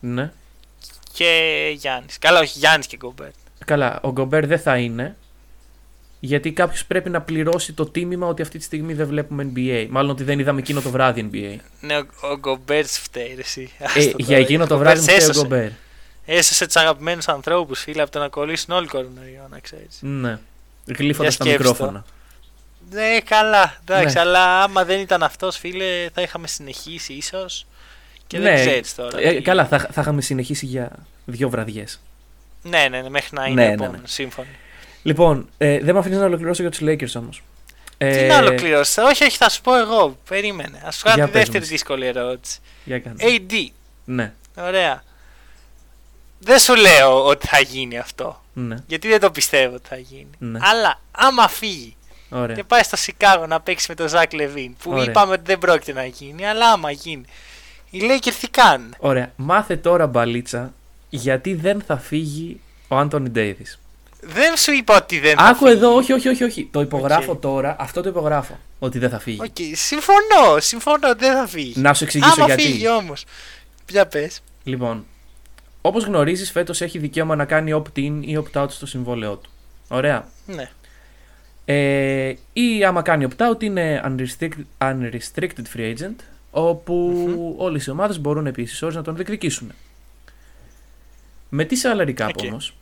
ναι και Γιάννης. Καλά, όχι Γιάννης και Γκομπέρτ. καλά ο Γκομπέρ δεν θα είναι γιατί κάποιος πρέπει να πληρώσει το τίμημα ότι αυτή τη στιγμή δεν βλέπουμε NBA μάλλον ότι δεν είδαμε εκείνο το βράδυ NBA Ναι, ο, ο Γκομπέρτ φταίει ρε, εσύ. ε, Άστο για τώρα. εκείνο το Ο βράδυ μου Γκομπέρτς φταίει ο έσωσε. Γκομπέρ Έσωσε τους αγαπημένους ανθρώπους, φίλε, από το να κολλήσουν όλοι κορονοϊό, να ξέρεις. ναι γλύφοντας Για τα σκέψου το. μικρόφωνα Ναι, καλά, εντάξει, Ναι. αλλά άμα δεν ήταν αυτός, φίλε, θα είχαμε συνεχίσει ίσως. Και Ναι, δεν ξέρεις τώρα. Ε, τι- καλά, θα, θα είχαμε συνεχίσει για δύο βραδιές. Ναι, ναι, ναι, μέχρι να Ναι, είναι ναι, επόμενο. ναι. Σύμφωνοι. Λοιπόν, ε, δεν με αφήνεις να ολοκληρώσω για τους Lakers όμως. Τι να ολοκληρώσει, όχι, όχι, θα σου πω εγώ. Περίμενε. Α σου κάνω Για τη πες δεύτερη μου. δύσκολη ερώτηση. Για κάνε. AD, Ναι. ωραία. δεν σου λέω ότι θα γίνει αυτό. Ναι. Γιατί δεν το πιστεύω ότι θα γίνει. Ναι. Αλλά άμα φύγει Ωραία. και πάει στο Σικάγο να παίξει με τον Zach LaVine, που Ωραία. είπαμε ότι δεν πρόκειται να γίνει, αλλά άμα γίνει. Οι Lakers τι κάνουν; Ωραία. Μάθε τώρα μπαλίτσα γιατί δεν θα φύγει ο Anthony Davis. Δεν σου είπα ότι δεν θα Άκου φύγει. εδώ, όχι, όχι, όχι, όχι. Το υπογράφω Οκ. τώρα. Αυτό το υπογράφω. Ότι δεν θα φύγει. Οκ, συμφωνώ, συμφωνώ ότι δεν θα φύγει. Να σου εξηγήσω άμα γιατί. φύγει όμως. Ποια πες. Λοιπόν, όπως γνωρίζεις φέτος έχει δικαίωμα να κάνει opt-in ή opt-out στο συμβόλαιό του. Ωραία. Ναι. Ε, ή άμα κάνει opt-out είναι unrestricted, unrestricted free agent, όπου όλες οι ομάδες μπορούν επίσης όρις να τον διεκδικήσουν. Με τι salary cap OK. όμως,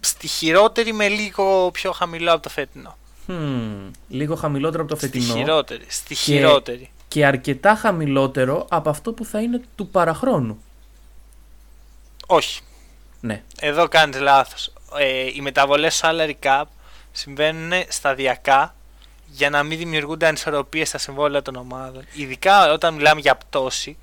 Στη χειρότερη με λίγο πιο χαμηλό από το φετινό. hmm, λίγο χαμηλότερο από το Στη φετινό χειρότερη. Στη χειρότερη. και αρκετά χαμηλότερο από αυτό που θα είναι του παραχρόνου. Όχι. Ναι, Εδώ κάνεις λάθος. Ε, οι μεταβολές salary cap συμβαίνουν σταδιακά για να μην δημιουργούνται ανισορροπίες στα συμβόλαια των ομάδων. Ειδικά όταν μιλάμε για πτώση,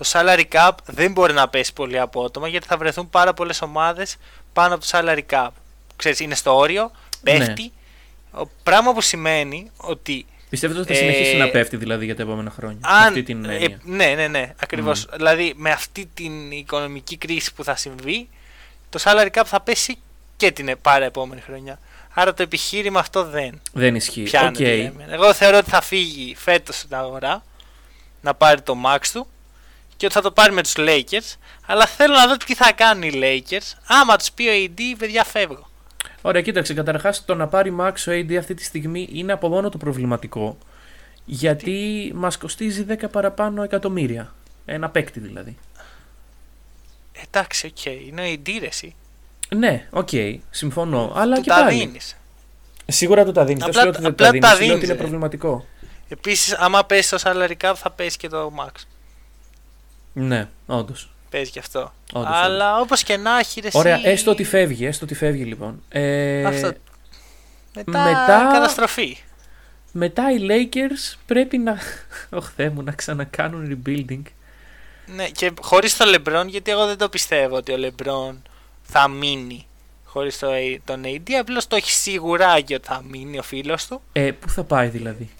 το salary cap δεν μπορεί να πέσει πολύ απότομα γιατί θα βρεθούν πάρα πολλές ομάδες πάνω από το salary cap. Ξέρεις, είναι στο όριο, πέφτει. Ο, πράγμα που σημαίνει ότι πιστεύετε ότι θα Ε, συνεχίσει να πέφτει δηλαδή για τα επόμενα χρόνια. με αν, αυτή την ε, έννοια; ναι, ναι, ναι, ακριβώς. Δηλαδή με αυτή την οικονομική κρίση που θα συμβεί, το salary cap θα πέσει και την πάρα επόμενη χρονιά. Άρα το επιχείρημα αυτό δεν Δεν ισχύει. πιάνεται. Οκ. για μένα. Εγώ θεωρώ ότι θα φύγει φέτος στην αγορά να πάρει το max του και ότι θα το πάρει με τους Lakers. Αλλά θέλω να δω τι θα κάνουν οι Lakers. Άμα τους πει ο AD, παιδιά φεύγω. Ωραία, κοίταξε. Καταρχάς, το να πάρει Max ο AD αυτή τη στιγμή είναι από μόνο το προβληματικό. Γιατί μας κοστίζει 10 παραπάνω εκατομμύρια. Ένα παίκτη δηλαδή. Εντάξει, οκ, είναι ο AD ρε, εσύ. Ναι, οκ, συμφωνώ. Αλλά Του και τα πάλι. δίνεις. Σίγουρα του τα δίνεις. Δεν Απλά- σου λέω ότι δεν του απλά τα δίνεις. τα Σου λέω ότι δίνεις, είναι ρε. προβληματικό. Επίσης, άμα πέσει το salary cap θα πέσει και το max. Ναι, όντως. Παίζει και αυτό. Όντως, Αλλά όπως και να έχει, ρε, Ωραία, εσύ, έστω ότι φεύγει, έστω ότι φεύγει λοιπόν. Ε, Αυτό. Μετά, μετά- καταστροφή. Μετά οι Lakers πρέπει να. Ωχ, Θεέ μου, να ξανακάνουν rebuilding. Ναι, και χωρίς το LeBron, γιατί εγώ δεν το πιστεύω ότι ο LeBron θα μείνει χωρίς το, τον AD. Απλώς το έχει σίγουρα και ότι θα μείνει ο φίλος του. Ε, πού θα πάει δηλαδή;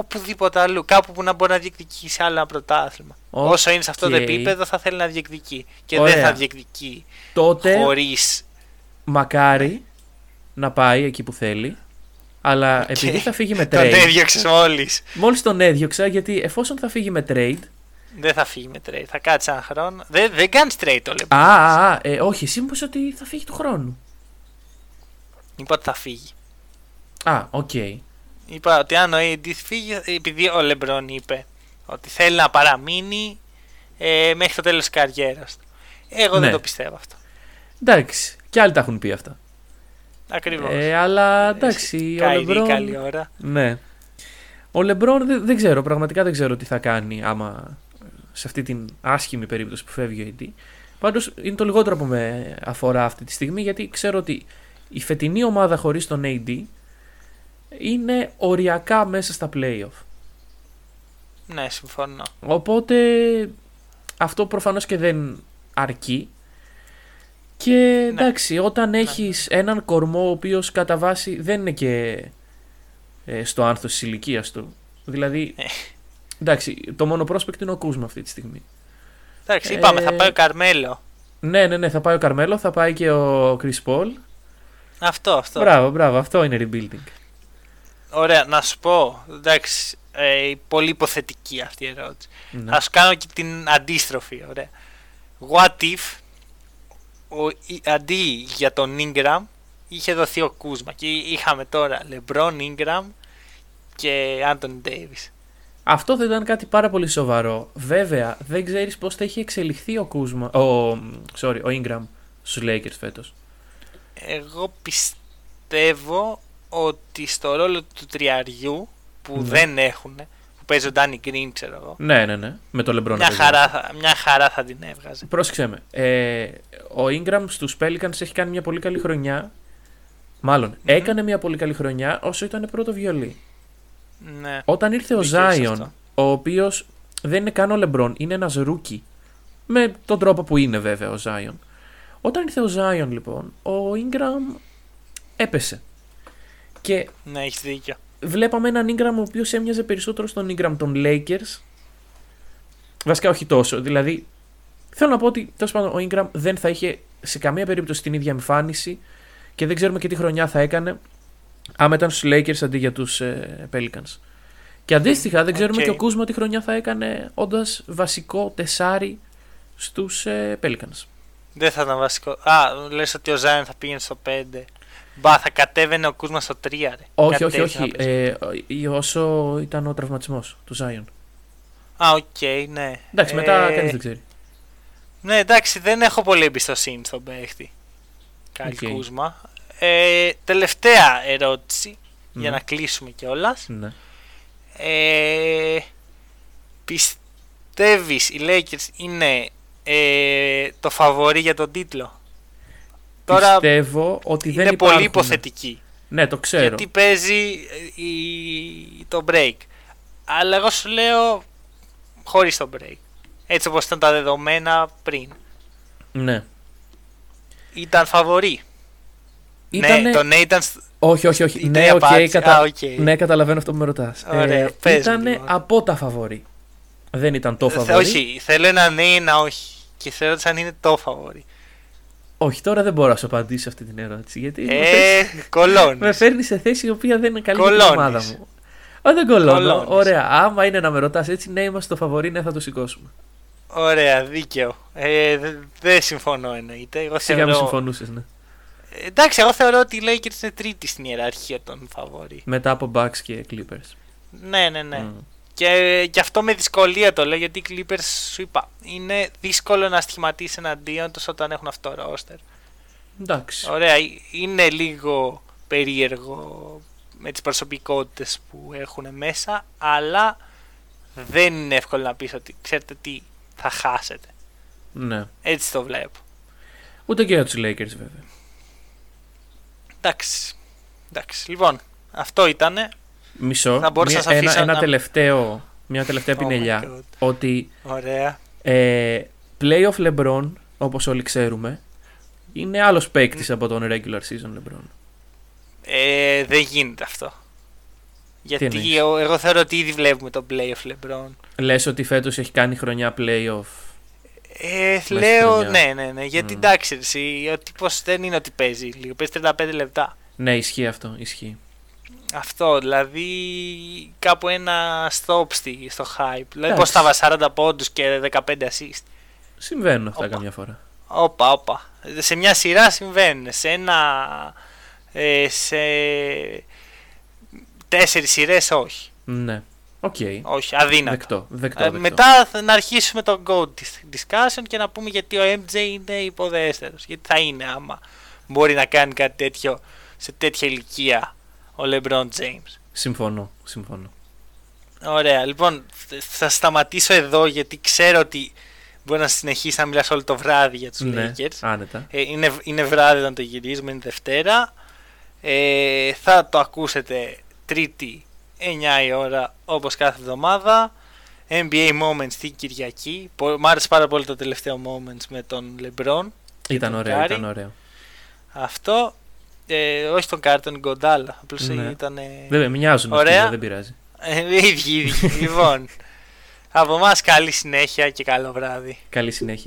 Οπουδήποτε αλλού. Κάπου που να μπορεί να διεκδικήσει άλλο ένα πρωτάθλημα. Οκ. Όσο είναι σε αυτό το Οκ. επίπεδο, θα θέλει να διεκδικεί. Και Ωραία. δεν θα διεκδικεί Τότε χωρίς. μακάρι να πάει εκεί που θέλει. Αλλά επειδή θα φύγει με Τον trade. έδιωξες μόλις. Μόλις τον έδιωξα, γιατί εφόσον θα φύγει με trade. Δεν θα φύγει με trade. Θα κάτσει ένα χρόνο. Δεν, δεν κάνει trade το LeBron. Α, α, α, ε, όχι, εσύ μου είπες ότι θα φύγει του χρόνου. Είπα ότι θα φύγει. Α, οκ. Είπα ότι αν ο AD φύγει, επειδή ο LeBron είπε ότι θέλει να παραμείνει ε, μέχρι το τέλος της καριέρας του. Εγώ Ναι. δεν το πιστεύω αυτό. Εντάξει, και άλλοι τα έχουν πει αυτά. Ακριβώς. Ε, αλλά εντάξει, ο Kyrie, LeBron. καλή ώρα. Ναι. Ο Λεμπρόν δεν, δεν ξέρω, πραγματικά δεν ξέρω τι θα κάνει άμα σε αυτή την άσχημη περίπτωση που φεύγει ο AD. Πάντως είναι το λιγότερο που με αφορά αυτή τη στιγμή γιατί ξέρω ότι η φετινή ομάδα χωρίς τον AD είναι οριακά μέσα στα playoff. Ναι, συμφωνώ. Οπότε αυτό προφανώς και δεν αρκεί. Και εντάξει, όταν έχεις έναν κορμό ο οποίος κατά βάση δεν είναι και ε, στο άνθος της ηλικίας του. Δηλαδή, Ε. εντάξει, το μόνο πρόσπεκτο είναι ο Κούσμα αυτή τη στιγμή. Εντάξει, είπαμε, θα Ε, πάει ο Καρμέλο. Ναι, ναι, ναι, θα πάει ο Καρμέλο, θα πάει και ο Chris Paul. Αυτό, αυτό. Μπράβο, μπράβο, αυτό είναι rebuilding. Ωραία, να σου πω. Εντάξει, ε, πολύ υποθετική αυτή η ερώτηση. Ναι. Να σου κάνω και την αντίστροφη. Ωραία. What if ο, η- αντί για τον Ingram είχε δοθεί ο Κούσμα και είχαμε τώρα LeBron Ingram και Anthony Davis. Αυτό θα ήταν κάτι πάρα πολύ σοβαρό. Βέβαια, δεν ξέρεις πώς θα έχει εξελιχθεί ο Κούσμα, ο, sorry, ο Ingram στους Lakers φέτος. Εγώ πιστεύω ότι στο ρόλο του τριαριού που Ναι. δεν έχουν, που παίζει ο Danny Green, ξέρω εγώ, Ναι, ναι, ναι, με το LeBron. μια βέβαια. χαρά, θα, μια χαρά θα την έβγαζε. Πρόσεξε με. Ε, ο Ingram στους Pelicans έχει κάνει μια πολύ καλή χρονιά. Μάλλον, έκανε μια πολύ καλή χρονιά όσο ήταν πρώτο βιολί. Ναι. Όταν ήρθε ο Δίκιο σε Zion, αυτό. ο οποίος δεν είναι καν ο Λεμπρόν, είναι ένας rookie. Με τον τρόπο που είναι βέβαια ο Zion. Όταν ήρθε ο Zion λοιπόν, ο Ingram έπεσε. Και Ναι, έχεις δίκιο. βλέπαμε έναν Ingram ο οποίος έμοιαζε περισσότερο στον Ingram των Lakers. Βασικά όχι τόσο. Δηλαδή, θέλω να πω ότι τέλος πάντων ο Ingram δεν θα είχε σε καμία περίπτωση την ίδια εμφάνιση και δεν ξέρουμε και τι χρονιά θα έκανε άμα ήταν στους Lakers αντί για τους ε, Pelicans. Και αντίστοιχα, δεν ξέρουμε Οκ. και ο Kuzma τι χρονιά θα έκανε όντας βασικό τεσάρι στους ε, Pelicans. Δεν θα ήταν βασικό. Α, λες ότι ο Zion θα πήγαινε στο 5. Μπα, θα κατέβαινε ο Kuzma στο 3. Ρε. Όχι, Κάτι όχι, τέτοιο όχι. θα παίζει. Ε, όσο ήταν ο τραυματισμός του Zion. Α, οκ, ναι. Εντάξει, μετά Ε, κανείς δεν ξέρει. Ναι, εντάξει, δεν έχω πολύ εμπιστοσύνη στον παίχτη. Καλή OK. Kuzma. Ε, τελευταία ερώτηση, για Ναι. να κλείσουμε κιόλας. Ναι. Ε, πιστεύεις οι Lakers είναι ε, το φαβορή για τον τίτλο; Τώρα Πιστεύω ότι δεν είναι υπάρχουν. πολύ υποθετική. Ναι, το ξέρω. Γιατί παίζει ε, η, το break. Αλλά εγώ σου λέω χωρίς το break. Έτσι όπως ήταν τα δεδομένα πριν. Ναι. Ήταν φαβορή. Ήτανε... Ναι, το ναι ήταν... σ- Όχι, όχι, όχι. η Ναι, νέα οκ, απάντηση. κατα... Α, οκ. ναι, καταλαβαίνω αυτό που με ρωτάς. Ωραία, πες μου ήταν λοιπόν. από τα φαβορή. Δεν ήταν το Θε- φαβορή. όχι, θέλω ένα ναι ή ένα όχι. Και θέλω αν είναι το φαβορή. Όχι, τώρα δεν μπορώ να σου απαντήσω αυτή την ερώτηση. Γιατί με Ε, φέρνεις- με κολώνεις. φέρνει σε θέση η οποία δεν είναι καλή για την Κολώνεις. ομάδα μου. Όχι, δεν κολώνω. Κολώνεις. Ωραία. Άμα είναι να με ρωτάς έτσι, ναι, είμαστε το φαβορή, ναι, θα το σηκώσουμε. Ωραία, δίκαιο. Ε, δεν δεν συμφωνώ εννοείται. Εγώ Σιγά μου θεωρώ... συμφωνούσες, ναι. Ε, Εντάξει, εγώ θεωρώ ότι οι Lakers είναι τρίτη στην ιεραρχία των φαβορή. Μετά από Bucks και Clippers. Ναι, ναι, ναι. Μμ. Και, και αυτό με δυσκολία το λέω γιατί οι Clippers σου είπα είναι δύσκολο να στοιχηματίσει εναντίον τους όταν έχουν αυτό το roster. Εντάξει. Ωραία, ε, είναι λίγο περίεργο με τις προσωπικότητες που έχουν μέσα, αλλά δεν είναι εύκολο να πεις ότι ξέρετε τι θα χάσετε. Ναι. Έτσι το βλέπω. Ούτε και για τους Lakers βέβαια. Εντάξει. Εντάξει. Λοιπόν, αυτό ήτανε. Μισό. Θα μπορούσα Μια- να σε ένα, αφήσω ένα να- τελευταίο, μια τελευταία Oh my πινελιά. God. ότι Ωραία. ε, playoff LeBron, όπως όλοι ξέρουμε, είναι άλλος παίκτης από τον regular season LeBron. Ε, δεν γίνεται αυτό. Γιατί εννοείς; εγώ, εγώ θεωρώ ότι ήδη βλέπουμε τον playoff LeBron. Λες ότι φέτος έχει κάνει χρονιά playoff. Ε, στη λέω χρονιά. ναι, ναι, ναι. Γιατί Μμ. εντάξει, εσύ, ο τύπος δεν είναι ότι παίζει λίγο. Παίζει 35 λεπτά. Ναι, ισχύει αυτό, ισχύει. Αυτό, δηλαδή κάπου ένα stop στη, στο hype. Δηλαδή Εντάξει. πώς θα βάζει 40 πόντους και 15 assist. Συμβαίνουν αυτά Όπα. καμιά φορά. Όπα, όπα. Σε μια σειρά συμβαίνουν. Σε ένα. Ε, σε. Τέσσερις σειρές όχι. Ναι. Οκ. Όχι, αδύνατο. Δεκτό. δεκτό, Ε, δεκτό. μετά θα να αρχίσουμε το GOAT discussion και να πούμε γιατί ο MJ είναι υποδέστερος. Γιατί θα είναι άμα μπορεί να κάνει κάτι τέτοιο σε τέτοια ηλικία ο LeBron James. Συμφωνώ, συμφωνώ. Ωραία, λοιπόν θα σταματήσω εδώ γιατί ξέρω ότι μπορεί να συνεχίσει να μιλάς όλο το βράδυ για τους Ναι, Lakers. άνετα. Ε, είναι, είναι βράδυ όταν το γυρίζουμε, είναι Δευτέρα. Ε, θα το ακούσετε Τρίτη 9 η ώρα όπως κάθε εβδομάδα. NBA Moments την Κυριακή. Πο- Μ' άρεσε πάρα πολύ το τελευταίο Moments με τον LeBron. Ήταν τον ωραίο, Κάρι. ήταν ωραίο. Αυτό. Ε, όχι τον Κάρι, τον Iguodala. Απλώς Ναι. ήταν. Βέβαια, μοιάζουν αυτοί, Ωραία. δεν πειράζει. Ε, ίδιοι, ίδιοι. λοιπόν, από εμάς καλή συνέχεια και καλό βράδυ. Καλή συνέχεια.